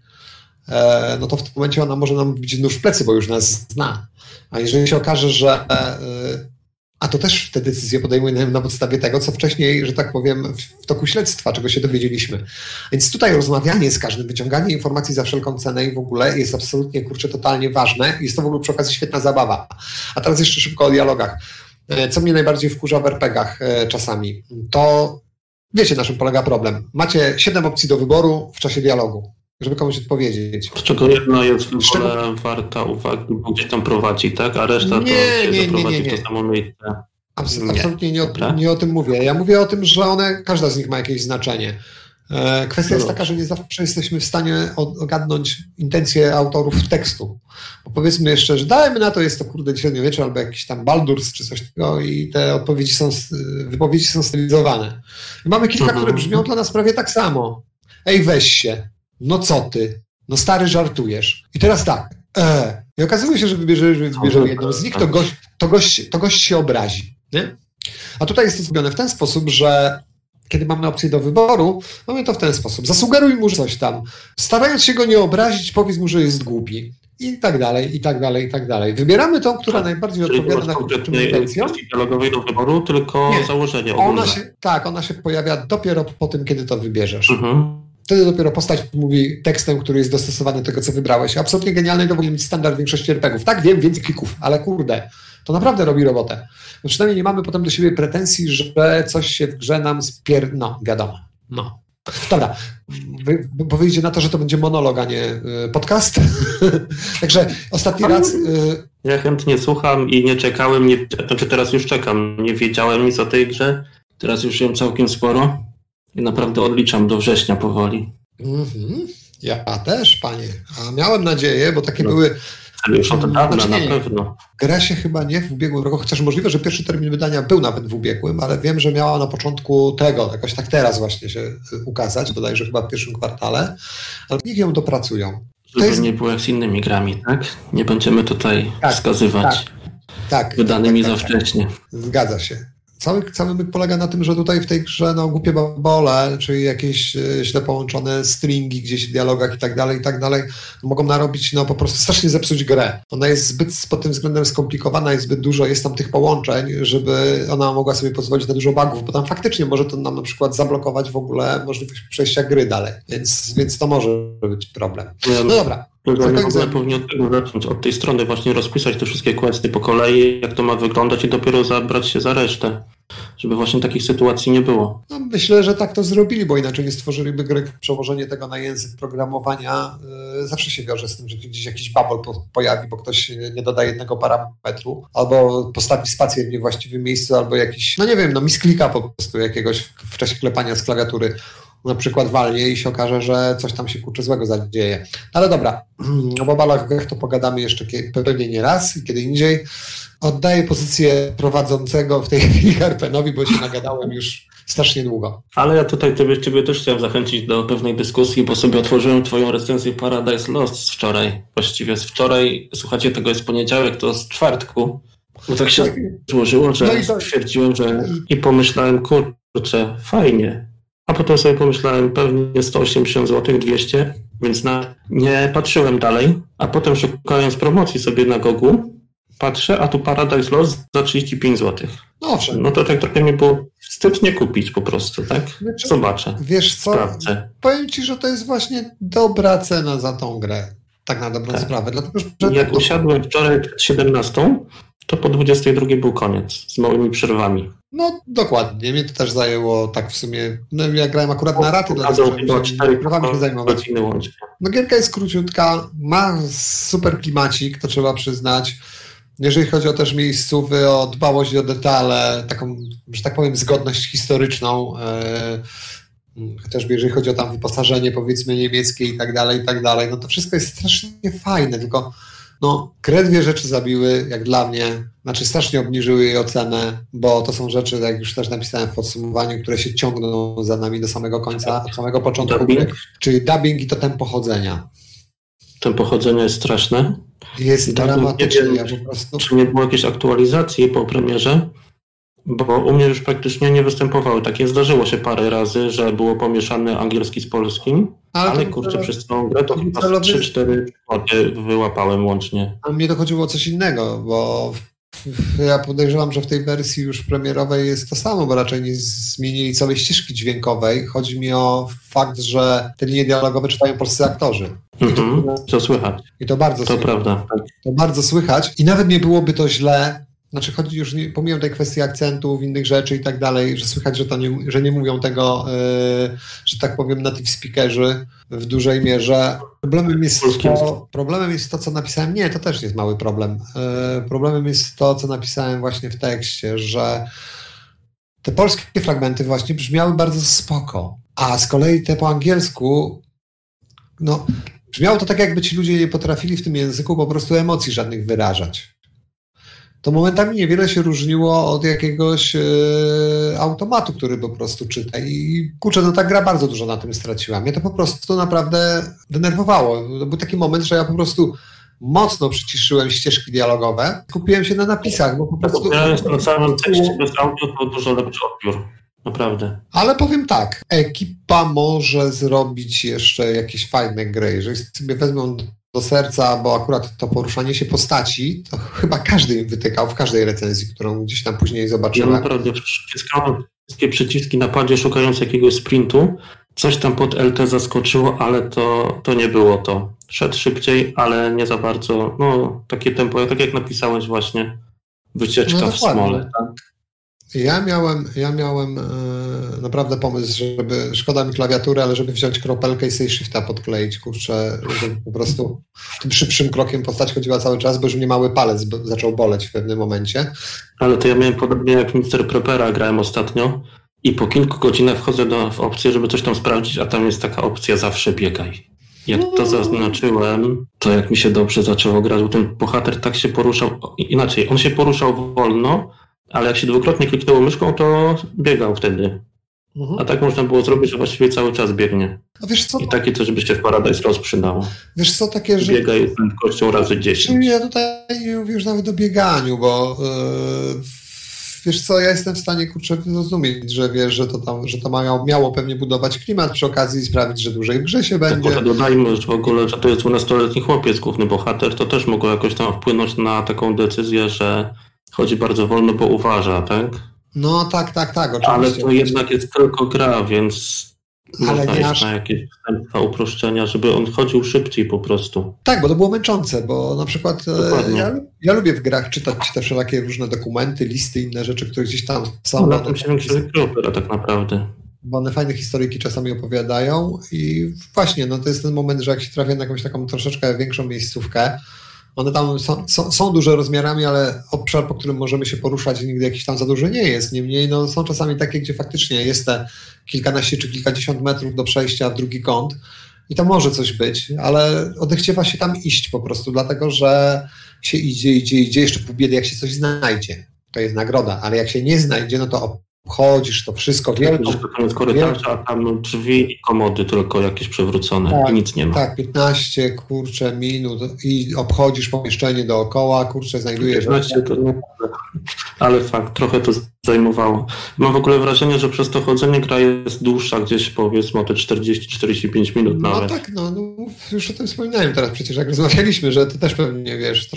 no to w tym momencie ona może nam wbić nóż w plecy, bo już nas zna. A jeżeli się okaże, że e, a to też te decyzje podejmujemy na podstawie tego, co wcześniej, że tak powiem, w toku śledztwa, czego się dowiedzieliśmy. Więc tutaj rozmawianie z każdym, wyciąganie informacji za wszelką cenę i w ogóle jest absolutnie, kurczę, totalnie ważne. Jest to w ogóle przy okazji świetna zabawa. A teraz jeszcze szybko o dialogach. E, co mnie najbardziej wkurza w RPGach czasami, to wiecie, na czym polega problem. Macie siedem opcji do wyboru w czasie dialogu żeby komuś odpowiedzieć.
Z czego jedna jest w ogóle warta uwagi, bo gdzieś tam prowadzi, tak? A reszta nie, to się nie, nie, nie, nie. w to samo miejsce.
Abs absolutnie nie o, nie o tym mówię. Ja mówię o tym, że one, każda z nich ma jakieś znaczenie. E, kwestia jest no. taka, że nie zawsze jesteśmy w stanie ogadnąć intencje autorów tekstu. Bo powiedzmy jeszcze, że dajmy na to, jest to kurde średniowiecze albo jakiś tam Baldurs czy coś takiego i te odpowiedzi są, wypowiedzi są stylizowane. I mamy kilka, które mhm. brzmią dla nas prawie tak samo. Ej, weź się. No co ty? No stary, żartujesz. I teraz tak. E, I okazuje się, że wybierzemy, że wybierzemy jedną z nich, to gość, to gość, to gość się obrazi. Nie? A tutaj jest to zrobione w ten sposób, że kiedy mamy opcję do wyboru, mamy to w ten sposób. Zasugeruj mu coś tam. Starając się go nie obrazić, powiedz mu, że jest głupi. I tak dalej, i tak dalej, i tak dalej. Wybieramy tą, która tak, najbardziej odpowiada na
intencją. dialogowej do wyboru, tylko nie, założenie ogólne.
Ona się, tak, ona się pojawia dopiero po tym, kiedy to wybierzesz. Mhm. Wtedy dopiero postać mówi tekstem, który jest dostosowany do tego, co wybrałeś. Absolutnie genialny to powinien być standard większości RPGów. Tak, wiem, więcej klików, ale kurde, to naprawdę robi robotę. No przynajmniej nie mamy potem do siebie pretensji, że coś się w grze nam spier... No, wiadomo. No. Dobra, Wy, bo wyjdzie na to, że to będzie monolog, a nie y, podcast. Także ostatni raz... Y...
Ja chętnie słucham i nie czekałem, nie, znaczy teraz już czekam, nie wiedziałem nic o tej grze. Teraz już ją całkiem sporo. I naprawdę odliczam do września powoli.
Mhm. Ja też, panie. A miałem nadzieję, bo takie no. były.
Ale już od dawna znaczy, na pewno.
Gra się chyba nie w ubiegłym roku, chociaż możliwe, że pierwszy termin wydania był nawet w ubiegłym, ale wiem, że miała na początku tego, jakoś tak teraz właśnie się y, ukazać, bodajże chyba w pierwszym kwartale, ale niech ją dopracują.
Żeby jest... nie było jak z innymi grami, tak? Nie będziemy tutaj tak, wskazywać.
Tak. tak,
wydanymi
tak, tak,
za wcześnie.
Zgadza się. Cały, cały myk polega na tym, że tutaj w tej grze no, głupie babole, czyli jakieś e, źle połączone stringi gdzieś w dialogach i tak dalej, i tak dalej, mogą narobić, no po prostu strasznie zepsuć grę. Ona jest zbyt pod tym względem skomplikowana i zbyt dużo jest tam tych połączeń, żeby ona mogła sobie pozwolić na dużo bugów, bo tam faktycznie może to nam na przykład zablokować w ogóle możliwość przejścia gry dalej, więc, więc to może być problem. No dobra.
W ogóle powinien od tego zacząć, od tej strony właśnie rozpisać te wszystkie questy po kolei, jak to ma wyglądać i dopiero zabrać się za resztę, żeby właśnie takich sytuacji nie było.
No, myślę, że tak to zrobili, bo inaczej nie stworzyliby gry. Przełożenie tego na język programowania yy, zawsze się wiąże z tym, że gdzieś jakiś bubble po, pojawi, bo ktoś nie doda jednego parametru, albo postawi spację w niewłaściwym miejscu, albo jakiś, no nie wiem, no misklika po prostu jakiegoś w, w czasie klepania z klawiatury na przykład walnie i się okaże, że coś tam się kurczę złego zadzieje. Ale dobra, o babalach to pogadamy jeszcze pewnie nie raz i kiedy indziej. Oddaję pozycję prowadzącego w tej chwili Harpenowi, bo się nagadałem już strasznie długo.
Ale ja tutaj ciebie, ciebie też chciałem zachęcić do pewnej dyskusji, bo sobie otworzyłem twoją recenzję Paradise Lost z wczoraj. Właściwie z wczoraj, słuchajcie, tego jest poniedziałek, to z czwartku. Bo tak się tak. złożyło, że no to... stwierdziłem, że i pomyślałem, kurczę, fajnie, a potem sobie pomyślałem, pewnie 180 zł, 200, więc na, nie patrzyłem dalej. A potem szukając promocji sobie na Gogu, patrzę, a tu Paradise Lost za 35 zł. No, owszem. no to tak trochę mi było wstyd nie kupić po prostu, tak? Znaczy, Zobaczę.
Wiesz co, sprawdzę. powiem Ci, że to jest właśnie dobra cena za tą grę. Tak na dobrą tak. sprawę. Dlatego, że
Jak usiadłem wczoraj przed 17, to po 22 był koniec, z małymi przerwami.
No dokładnie, mnie to też zajęło tak w sumie, no ja grałem akurat na raty, dlatego prawami się zajmować. No gierka jest króciutka, ma super klimacik, to trzeba przyznać. Jeżeli chodzi o też miejscówy, o dbałość o detale, taką, że tak powiem, zgodność historyczną, e, chociażby jeżeli chodzi o tam wyposażenie powiedzmy niemieckie i tak dalej, i tak dalej, no to wszystko jest strasznie fajne, tylko no, grę dwie rzeczy zabiły, jak dla mnie, znaczy strasznie obniżyły jej ocenę, bo to są rzeczy, jak już też napisałem w podsumowaniu, które się ciągną za nami do samego końca, od samego początku dubbing. gry, czyli dubbing i to tempo chodzenia.
Tempo chodzenia jest straszne.
Jest dramatyczne. Ja po prostu...
Czy nie było jakiejś aktualizacji po premierze? Bo u mnie już praktycznie nie występowały. Takie zdarzyło się parę razy, że było pomieszane angielski z polskim, ale, ale kurczę, przez całą grę to chyba 3-4 przykłady wyłapałem łącznie.
A mnie dochodziło o coś innego, bo ja podejrzewam, że w tej wersji już premierowej jest to samo, bo raczej nie zmienili całej ścieżki dźwiękowej. Chodzi mi o fakt, że te linie dialogowe czytają polscy aktorzy.
Mhm, to słychać.
I to bardzo
to
słychać.
prawda.
To bardzo słychać. I nawet nie byłoby to źle, znaczy chodzi już, nie, pomijam tej kwestii akcentów, innych rzeczy i tak dalej, że słychać, że, to nie, że nie mówią tego, yy, że tak powiem, native speakerzy w dużej mierze. Problemem jest, to, problemem jest to, co napisałem. Nie, to też jest mały problem. Yy, problemem jest to, co napisałem właśnie w tekście, że te polskie fragmenty właśnie brzmiały bardzo spoko, a z kolei te po angielsku, no, brzmiało to tak, jakby ci ludzie nie potrafili w tym języku po prostu emocji żadnych wyrażać to momentami niewiele się różniło od jakiegoś e, automatu, który po prostu czyta. I kurczę, no ta gra bardzo dużo na tym straciła. Mnie to po prostu naprawdę denerwowało. To był taki moment, że ja po prostu mocno przyciszyłem ścieżki dialogowe, skupiłem się na napisach, bo po prostu...
Na samym tekście bez audio to dużo lepszy odbiór. Naprawdę.
Ale powiem tak, ekipa może zrobić jeszcze jakieś fajne gry. Jeżeli sobie wezmą do serca, bo akurat to poruszanie się postaci, to chyba każdy im wytykał w każdej recenzji, którą gdzieś tam później zobaczyłem.
Ja naprawdę wciskałem wszystkie przyciski na padzie szukając jakiegoś sprintu. Coś tam pod LT zaskoczyło, ale to, to nie było to. Szedł szybciej, ale nie za bardzo. No, takie tempo, tak jak napisałeś właśnie, wycieczka no, w smole. Tak?
Ja miałem, ja miałem e, naprawdę pomysł, żeby, szkoda mi klawiatury, ale żeby wziąć kropelkę i sobie shifta podkleić, kurczę, żeby po prostu tym szybszym krokiem postać chodziła cały czas, bo już mnie mały palec zaczął boleć w pewnym momencie.
Ale to ja miałem podobnie jak Mr. Propera grałem ostatnio i po kilku godzinach wchodzę do, w opcję, żeby coś tam sprawdzić, a tam jest taka opcja zawsze biegaj. Jak to no. zaznaczyłem, to jak mi się dobrze zaczęło grać, bo ten bohater tak się poruszał, inaczej, on się poruszał wolno, ale jak się dwukrotnie kliknęło myszką, to biegał wtedy. Mhm. A tak można było zrobić, że właściwie cały czas biegnie.
No wiesz co?
I takie coś by się w Paradise Lost przydało.
Wiesz co, takie,
że... Biega jest prędkością razy 10.
Ja tutaj nie mówię już nawet o bieganiu, bo yy, wiesz co, ja jestem w stanie, kurczę, zrozumieć, że wiesz, że to tam, że to miało, miało pewnie budować klimat przy okazji i sprawić, że dłużej w grze się tak, będzie.
Tak, dodajmy, że w ogóle, że to jest 12-letni chłopiec, główny bohater, to też mogło jakoś tam wpłynąć na taką decyzję, że chodzi bardzo wolno, bo uważa, tak?
No tak, tak, tak, oczywiście.
Ale to jednak jest tylko gra, więc ale można iść na jakieś uproszczenia, żeby on chodził szybciej po prostu.
Tak, bo to było męczące, bo na przykład e, ja, ja, lubię w grach czytać te wszelakie różne dokumenty, listy, inne rzeczy, które gdzieś tam są.
No, na tym się większy opera tak naprawdę.
Bo one fajne historyjki czasami opowiadają i właśnie, no to jest ten moment, że jak się trafia na jakąś taką troszeczkę większą miejscówkę, one tam są, są, są, duże rozmiarami, ale obszar, po którym możemy się poruszać, nigdy jakiś tam za duży nie jest. Niemniej no, są czasami takie, gdzie faktycznie jest te kilkanaście czy kilkadziesiąt metrów do przejścia w drugi kąt i to może coś być, ale odechciewa się tam iść po prostu, dlatego że się idzie, idzie, idzie, jeszcze pół biedy, jak się coś znajdzie. To jest nagroda, ale jak się nie znajdzie, no to Chodzisz, to wszystko.
To koniec korytarza, a tam drzwi i komody tylko jakieś przewrócone tak, i nic nie ma.
Tak, 15, kurczę, minut i obchodzisz pomieszczenie dookoła, kurczę, znajdujesz... 15
to nie, ale fakt, trochę to zajmowało. Mam w ogóle wrażenie, że przez to chodzenie gra jest dłuższa, gdzieś powiedzmy o te 40-45 minut
no
nawet.
No tak, no, no, już o tym wspominałem teraz przecież, jak rozmawialiśmy, że to też pewnie, wiesz,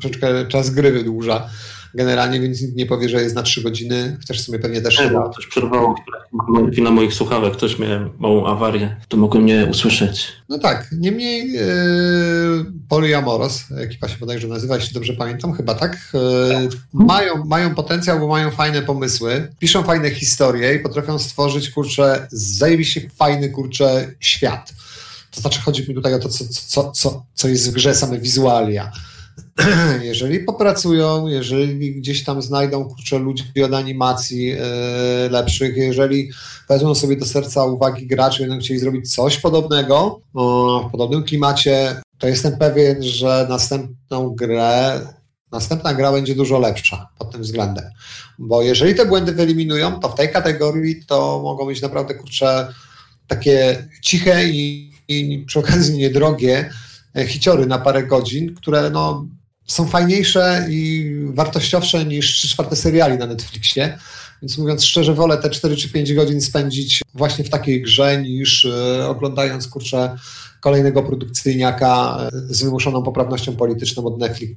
troszeczkę czas gry wydłuża generalnie, więc nikt nie powie, że jest na trzy godziny, chociaż w sumie pewnie też...
Nie, no, coś przerwało na moich słuchawek, ktoś miał małą awarię, to mogłem mnie usłyszeć.
No tak, niemniej yy, Polyamoros, ekipa się bodajże nazywa, jeśli dobrze pamiętam, chyba tak, yy, mają, mają potencjał, bo mają fajne pomysły, piszą fajne historie i potrafią stworzyć, kurczę, zajebiście fajny, kurczę, świat. To znaczy, chodzi mi tutaj o to, co, co, co, co jest w grze, same wizualia jeżeli popracują, jeżeli gdzieś tam znajdą kurczę ludzi od animacji yy, lepszych, jeżeli wezmą sobie do serca uwagi graczy, będą chcieli zrobić coś podobnego w podobnym klimacie, to jestem pewien, że następną grę, następna gra będzie dużo lepsza pod tym względem. Bo jeżeli te błędy wyeliminują, to w tej kategorii to mogą być naprawdę kurcze takie ciche i, i przy okazji niedrogie e, hiciory na parę godzin, które no, są fajniejsze i wartościowsze niż 3 czwarte seriali na Netflixie. Więc mówiąc szczerze, wolę te 4 czy 5 godzin spędzić właśnie w takiej grze, niż e, oglądając kurczę kolejnego produkcyjniaka e, z wymuszoną poprawnością polityczną od, Netflix,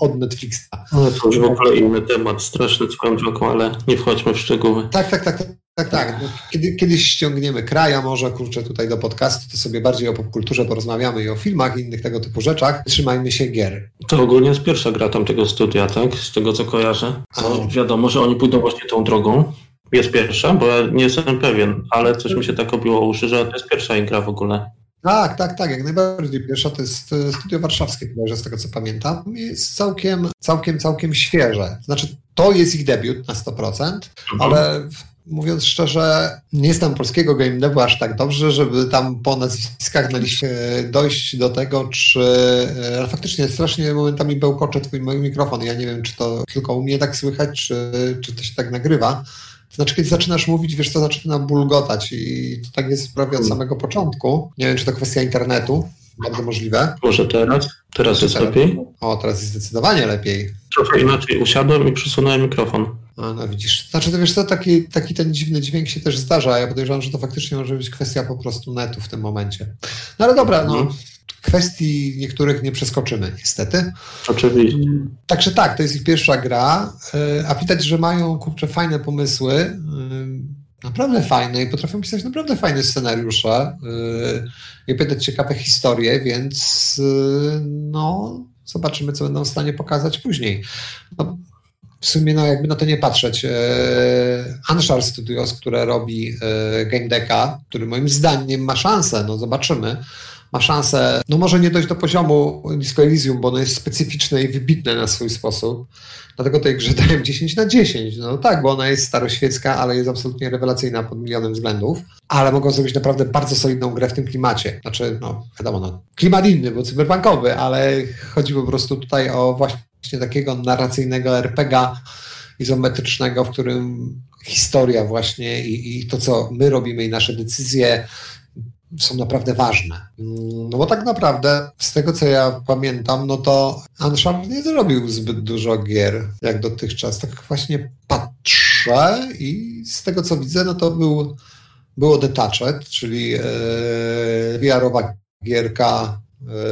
od, Netflixa.
No, to już w ogóle inny temat, straszny swoją drogą, ale nie wchodźmy w szczegóły.
Tak, tak, tak. Tak, tak. No, kiedy, kiedyś ściągniemy kraja, może kurczę tutaj do podcastu, to sobie bardziej o popkulturze porozmawiamy i o filmach i innych tego typu rzeczach. Trzymajmy się gier.
To ogólnie jest pierwsza gra tamtego studia, tak? Z tego co kojarzę. No, wiadomo, że oni pójdą właśnie tą drogą. Jest pierwsza, bo ja nie jestem pewien, ale coś mi się tak obiło uszy, że to jest pierwsza gra w ogóle.
Tak, tak, tak, jak najbardziej. Pierwsza to jest e, studio warszawskie, z tego co pamiętam. Jest całkiem, całkiem, całkiem świeże. Znaczy, to jest ich debiut na 100%, mhm. ale mówiąc szczerze, nie znam polskiego game devu aż tak dobrze, żeby tam po nazwiskach na liście dojść do tego, czy ale faktycznie strasznie momentami bełkocze twój mój mikrofon. Ja nie wiem, czy to tylko u mnie tak słychać, czy, czy to się tak nagrywa. Znaczy, kiedy zaczynasz mówić, wiesz, to zaczyna bulgotać i to tak jest prawie od hmm. samego początku. Nie wiem, czy to kwestia internetu, bardzo możliwe.
Może teraz? Teraz jest teraz? lepiej?
O, teraz jest zdecydowanie lepiej.
Trochę inaczej usiadłem i przesunąłem mikrofon.
A, no widzisz. Znaczy, to wiesz co, taki, taki ten dziwny dźwięk się też zdarza. Ja podejrzewam, że to faktycznie może być kwestia po prostu netu w tym momencie. No ale dobra, no. Mhm. Kwestii niektórych nie przeskoczymy, niestety.
Oczywiście.
Także tak, to jest ich pierwsza gra, e, a widać, że mają kurczę fajne pomysły, e, naprawdę fajne i potrafią pisać naprawdę fajne scenariusze i opowiadać ciekawe historie, więc e, no, zobaczymy, co będą w stanie pokazać później. No, w sumie, no jakby na to nie patrzeć, e, Anshar Studios, które robi e, Game Decka, który moim zdaniem ma szansę, no zobaczymy, ma szansę, no może nie dojść do poziomu Disco Elysium, bo ono jest specyficzne i wybitne na swój sposób. Dlatego tej grze dałem 10 na 10. No tak, bo ona jest staroświecka, ale jest absolutnie rewelacyjna pod milionem względów. Ale mogą zrobić naprawdę bardzo solidną grę w tym klimacie. Znaczy, no wiadomo, no, klimat inny, bo cyberpunkowy, ale chodzi po prostu tutaj o właśnie takiego narracyjnego RPGa izometrycznego, w którym historia właśnie i, i to, co my robimy i nasze decyzje są naprawdę ważne. No bo tak naprawdę, z tego co ja pamiętam, no to Uncharted nie zrobił zbyt dużo gier jak dotychczas. Tak właśnie patrzę i z tego co widzę, no to był, było Detached, czyli e, VR-owa gierka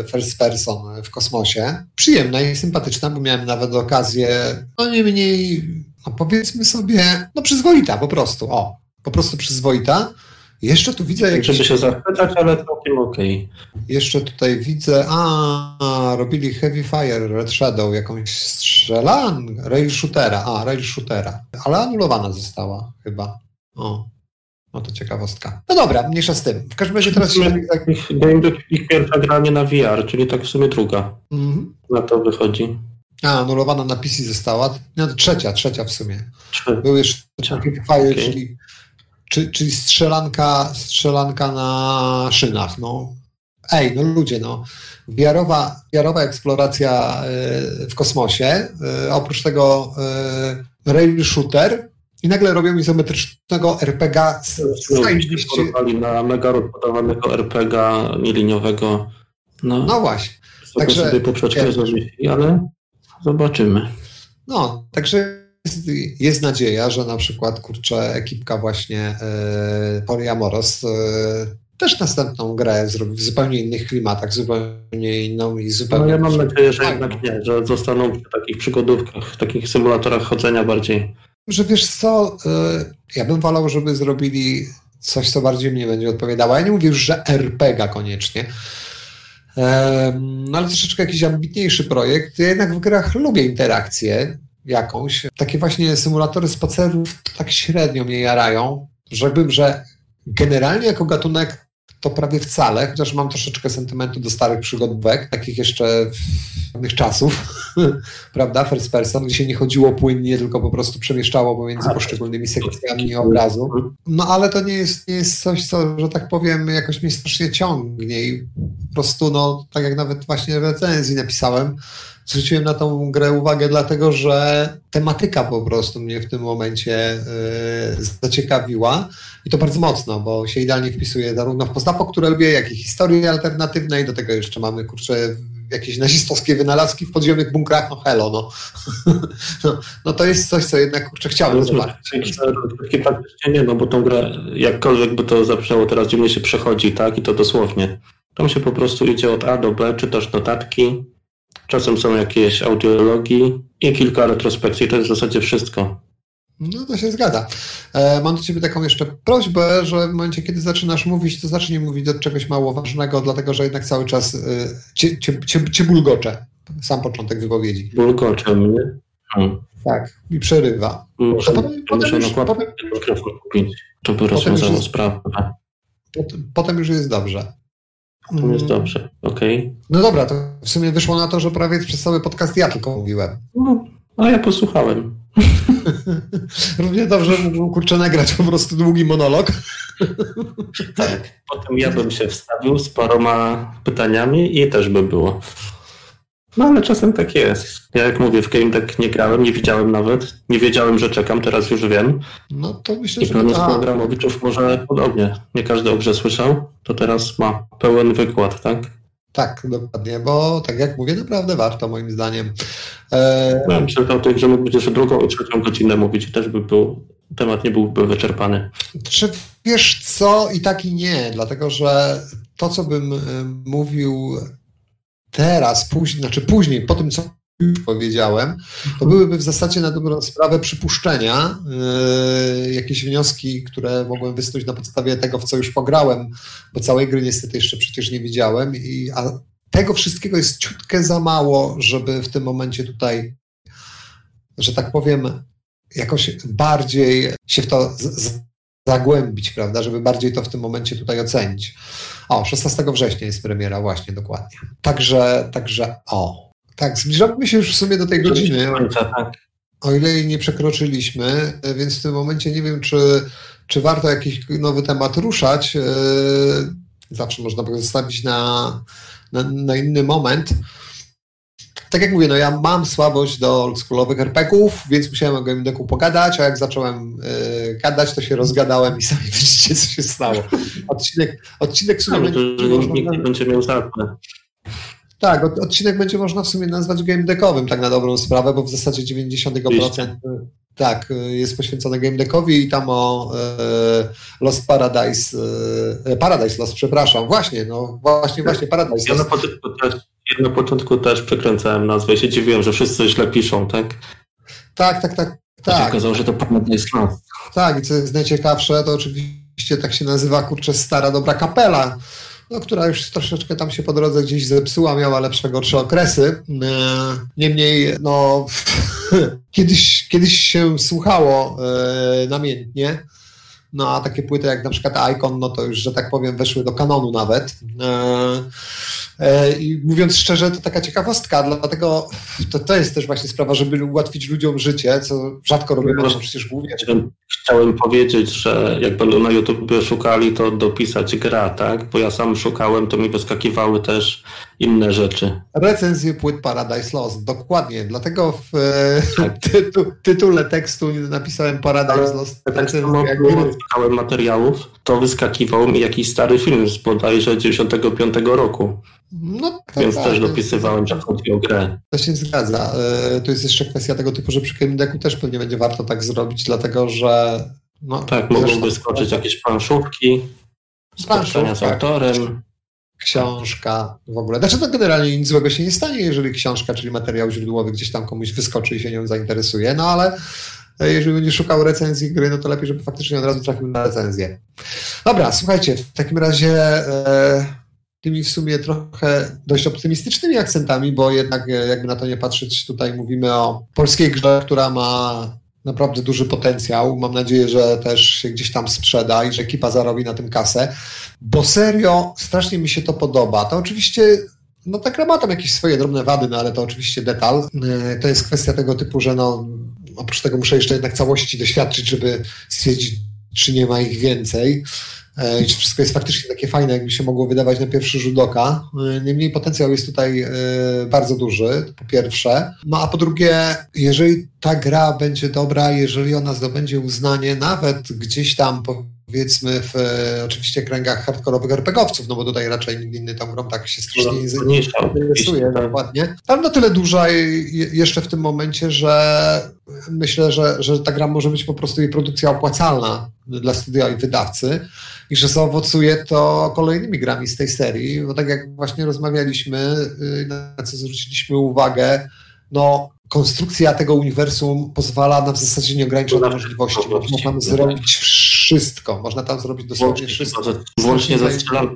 e, first person w kosmosie. Przyjemna i sympatyczna, bo miałem nawet okazję, no nie mniej, no powiedzmy sobie, no przyzwoita po prostu, o, po prostu przyzwoita. Jeszcze tu widzę
jakieś... Żeby się zapytać, ale całkiem okej.
Okay. Jeszcze tutaj widzę, a, robili Heavy Fire, Red Shadow, jakąś strzelan, rail shootera, a, rail shootera, ale anulowana została chyba. O, no to ciekawostka. No dobra, mniejsza z tym. W każdym razie teraz...
Się... Tak... Ich, ich pierwsza gra nie na VR, czyli tak w sumie druga. Mhm. Na to wychodzi.
A, anulowana na PC została. No, trzecia, trzecia w sumie. Trzy. Był jeszcze Heavy Fire, okay. czyli czy, czyli strzelanka, strzelanka na szynach. No. Ej, no ludzie, no. Wiarowa, wiarowa eksploracja y, w kosmosie, y, oprócz tego y, rail shooter i nagle robią izometrycznego RPG z,
z na mega rozbudowanego RPG nieliniowego.
No, no właśnie.
Także sobie poprzeczkę zrobili, ale zobaczymy.
No, także jest, jest nadzieja, że na przykład kurczę ekipka właśnie e, Poliamoros e, też następną grę zrobi w zupełnie innych klimatach, zupełnie inną i zupełnie...
No ja mam nadzieję, że jednak nie, że zostaną w takich przygodówkach, w takich symulatorach chodzenia bardziej.
Że wiesz co, e, ja bym wolał, żeby zrobili coś, co bardziej mnie będzie odpowiadało. Ja nie mówię już, że RPG koniecznie, no ale troszeczkę jakiś ambitniejszy projekt. Ja jednak w grach lubię interakcje jakąś. Takie właśnie symulatory spacerów tak średnio mnie jarają. Rzekłbym, że generalnie jako gatunek to prawie wcale, chociaż mam troszeczkę sentymentu do starych przygodówek, takich jeszcze pewnych czasów, prawda, first person, gdzie się nie chodziło płynnie, tylko po prostu przemieszczało pomiędzy poszczególnymi sekcjami obrazu. No ale to nie jest, nie jest coś, co, że tak powiem, jakoś mnie strasznie ciągnie i po prostu, no, tak jak nawet właśnie recenzji napisałem, zwróciłem na tą grę uwagę, dlatego że tematyka po prostu mnie w tym momencie yy, zaciekawiła i to bardzo mocno, bo się idealnie wpisuje zarówno w postapo, które lubię, jak i historii alternatywnej. Do tego jeszcze mamy, kurczę, jakieś nazistowskie wynalazki w podziemnych bunkrach, no hello, no. no. no. to jest coś, co jednak, kurczę, chciałbym no, zobaczyć.
Praktycznie nie, no bo tą grę, jakkolwiek by to zabrzmiało teraz, dziwnie się przechodzi, tak, i to dosłownie. Tam się po prostu idzie od A do B, czytasz notatki, Czasem są jakieś audiologii i kilka retrospekcji. To jest w zasadzie wszystko.
No to się zgadza. E, mam do Ciebie taką jeszcze prośbę, że w momencie, kiedy zaczynasz mówić, to zacznij mówić do czegoś mało ważnego, dlatego że jednak cały czas e, cię, cię, cię, cię bulgocze. Sam początek wypowiedzi.
Bulgocze mnie?
Hmm. Tak, i przerywa.
Muszę, potem, potem, już, potem, mikrofon kupić, żeby rozwiązało sprawę.
Potem, potem już jest dobrze.
To jest dobrze, okej. Okay.
No dobra, to w sumie wyszło na to, że prawie przez cały podcast ja tylko mówiłem.
No, a ja posłuchałem.
Równie dobrze mógłbym kurczę nagrać po prostu długi monolog.
tak, potem ja bym się wstawił z paroma pytaniami i też by było. No ale czasem tak jest. Ja jak mówię, w Game Deck nie grałem, nie widziałem nawet. Nie wiedziałem, że czekam, teraz już wiem.
No to myślę,
I że... I tak. programowiczów może podobnie. Nie każdy o grze słyszał, to teraz ma pełen wykład, tak?
Tak, dokładnie, bo tak jak mówię, naprawdę warto moim zdaniem.
E... Ja myślę o że mógłbyś jeszcze drugą i trzecią godzinę mówić i też by był, temat nie byłby wyczerpany.
Czy wiesz co, i tak i nie, dlatego że to, co bym e, mówił teraz, później, znaczy później, po tym, co już powiedziałem, to byłyby w zasadzie na dobrą sprawę przypuszczenia, yy, jakieś wnioski, które mogłem wysnuć na podstawie tego, w co już pograłem, bo całej gry niestety jeszcze przecież nie widziałem, i, a tego wszystkiego jest ciutkę za mało, żeby w tym momencie tutaj, że tak powiem, jakoś bardziej się w to z, z, zagłębić, prawda, żeby bardziej to w tym momencie tutaj ocenić. O, 16 września jest premiera, właśnie, dokładnie. Także, także, o. Tak, zbliżamy się już w sumie do tej godziny. Tak. O ile jej nie przekroczyliśmy, więc w tym momencie nie wiem, czy, czy warto jakiś nowy temat ruszać. E, zawsze można go zostawić na, na, na inny moment. Tak jak mówię, no ja mam słabość do oldschoolowych RPGów, więc musiałem o Game Decku pogadać, a jak zacząłem y, gadać, to się rozgadałem i sami widzicie, co się stało. Odcinek, odcinek w sumie
no, będzie, to, nikt nie będzie miał zapłę.
Tak, odcinek będzie można w sumie nazwać game deckowym, tak na dobrą sprawę, bo w zasadzie 90% tak, jest poświęcone game deckowi i tam o e, Lost Paradise, e, Paradise Lost, przepraszam, właśnie, no właśnie, właśnie Paradise
ja Lost. Ja na początku też przekręcałem nazwę i się dziwiłem, że wszyscy źle piszą, tak?
Tak, tak, tak.
tak. się okazało, że to Paradise Lost.
Tak, i co jest najciekawsze, to oczywiście tak się nazywa, kurczę, stara dobra kapela, no, która już troszeczkę tam się po drodze gdzieś zepsuła, miała lepsze, gorsze okresy. E, niemniej, no, kiedyś, kiedyś się słuchało e, namiętnie, no a takie płyty jak na przykład Icon, no to już, że tak powiem, weszły do kanonu nawet. E, I mówiąc szczerze, to taka ciekawostka, dlatego to, to jest też właśnie sprawa, żeby ułatwić ludziom życie, co rzadko robimy, no, przecież głównie.
Chciałem powiedzieć, że jak będą na YouTube szukali, to dopisać gra, tak? Bo ja sam szukałem, to mi wyskakiwały też inne rzeczy.
Recenzję płyt Paradise Lost, dokładnie. Dlatego w e, tak. tytu, tytule tekstu napisałem Paradise Lost.
Tak samo jak szukałem materiałów, to wyskakiwał mi jakiś stary film z bodajże 95 roku. No, tak, Więc tak, też dopisywałem, że chodzi o grę.
To się zgadza. E, to jest jeszcze kwestia tego typu, że przy Game też pewnie będzie warto tak zrobić, dlatego że...
No, tak, mogą wyskoczyć jakieś planszówki, spotkania z tak. autorem.
Książka w ogóle. Znaczy to generalnie nic złego się nie stanie, jeżeli książka, czyli materiał źródłowy gdzieś tam komuś wyskoczy i się nią zainteresuje, no ale e, jeżeli będzie szukał recenzji gry, no to lepiej, żeby faktycznie od razu trafił na recenzję. Dobra, słuchajcie, w takim razie... E, tymi w sumie trochę dość optymistycznymi akcentami, bo jednak e, jakby na to nie patrzeć, tutaj mówimy o polskiej grze, która ma naprawdę duży potencjał. Mam nadzieję, że też się gdzieś tam sprzeda i że ekipa zarobi na tym kasę, bo serio strasznie mi się to podoba. To oczywiście no ta gra ma tam jakieś swoje drobne wady, no ale to oczywiście detal. E, to jest kwestia tego typu, że no oprócz tego muszę jeszcze jednak całości doświadczyć, żeby stwierdzić, czy nie ma ich więcej. E, i wszystko jest faktycznie takie fajne, jakby się mogło wydawać na pierwszy rzut oka. E, niemniej potencjał jest tutaj e, bardzo duży, po pierwsze. No a po drugie, jeżeli ta gra będzie dobra, jeżeli ona zdobędzie uznanie nawet gdzieś tam powiedzmy w oczywiście kręgach hardkorowych RPGowców, no bo tutaj raczej nikt inny tą grą tak się strasznie no, nie interesuje, dokładnie. Ale na tyle duża jeszcze w tym momencie, że myślę, że, że ta gra może być po prostu jej produkcja opłacalna dla studia i wydawcy i że zaowocuje to kolejnymi grami z tej serii, bo tak jak właśnie rozmawialiśmy, y, na co zwróciliśmy uwagę, no konstrukcja tego uniwersum pozwala na w zasadzie nieograniczone możliwości. Można tam zrobić wszystko. Można tam zrobić dosłownie wszystko.
Włącznie ze strzelanką.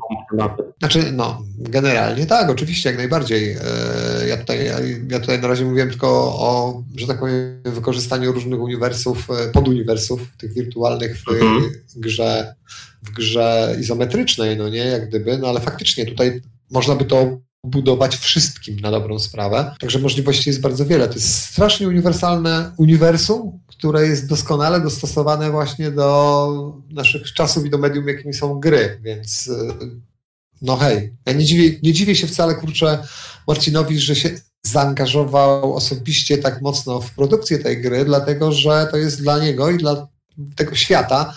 Znaczy, no, generalnie tak, oczywiście, jak najbardziej. E, ja tutaj, ja tutaj na razie mówiłem tylko o, że tak powiem, wykorzystaniu różnych uniwersów, e, poduniwersów, tych wirtualnych w mhm. grze, w grze izometrycznej, no nie, jak gdyby, no ale faktycznie tutaj można by to budować wszystkim na dobrą sprawę. Także możliwości jest bardzo wiele. To jest strasznie uniwersalne uniwersum, które jest doskonale dostosowane właśnie do naszych czasów i do medium, jakimi są gry, więc y, no hej, ja nie dziwię, nie dziwię się wcale, kurczę, Marcinowi, że się zaangażował osobiście tak mocno w produkcję tej gry, dlatego że to jest dla niego i dla tego świata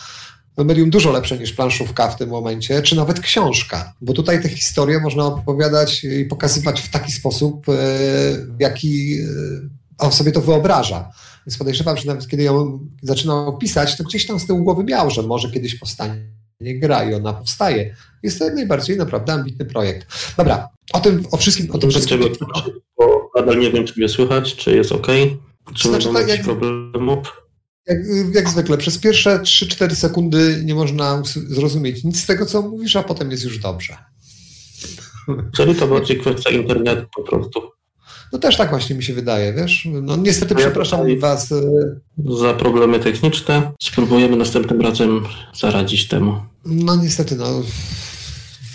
medium dużo lepsze niż planszówka w tym momencie, czy nawet książka, bo tutaj te historie można opowiadać i pokazywać w taki sposób, e, w jaki e, on sobie to wyobraża. Więc podejrzewam, że nawet kiedy ją zaczynał pisać, to gdzieś tam z tyłu głowy miał, że może kiedyś powstanie gra i ona powstaje. Jest to jak najbardziej naprawdę ambitny projekt. Dobra, o tym, o wszystkim, o tym wszystkim.
Bo nadal nie wiem, czy mnie słychać, czy jest ok, czy znaczy, tak, jakichś jak... problemów.
Jak, jak, zwykle, przez pierwsze 3-4 sekundy nie można zrozumieć nic z tego, co mówisz, a potem jest już dobrze.
Czyli to bardziej kwestia internetu po prostu.
No też tak właśnie mi się wydaje, wiesz? No niestety ja przepraszam Was. E,
za problemy techniczne. Spróbujemy następnym razem zaradzić temu.
No niestety, no.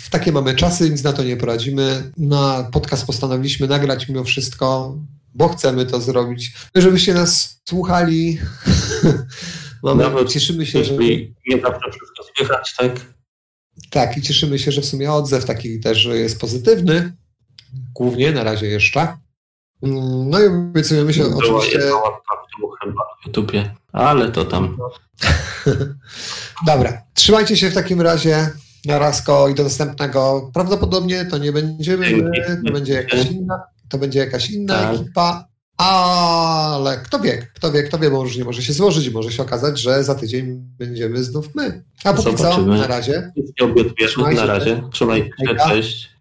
W takie mamy czasy, nic na to nie poradzimy. Na podcast postanowiliśmy nagrać mimo wszystko bo chcemy to zrobić, żebyście nas słuchali.
Mamy, Nawet cieszymy się, że... Nie zawsze wszystko słychać, tak?
Tak, i cieszymy się, że w sumie odzew taki też jest pozytywny, głównie na razie jeszcze. Mm, no i obiecujemy się Była oczywiście...
Chyba w YouTubie, ale to tam...
Dobra, trzymajcie się w takim razie. Narazko i do następnego. Prawdopodobnie to nie będziemy my, to będzie jakaś inna, to będzie jakaś inna tak. ekipa, ale kto wie, kto wie, kto wie, bo już nie może się złożyć, może się okazać, że za tydzień będziemy znów my. A póki Zobaczymy. co, na razie.
Nie na razie. Trzymajcie się, cześć.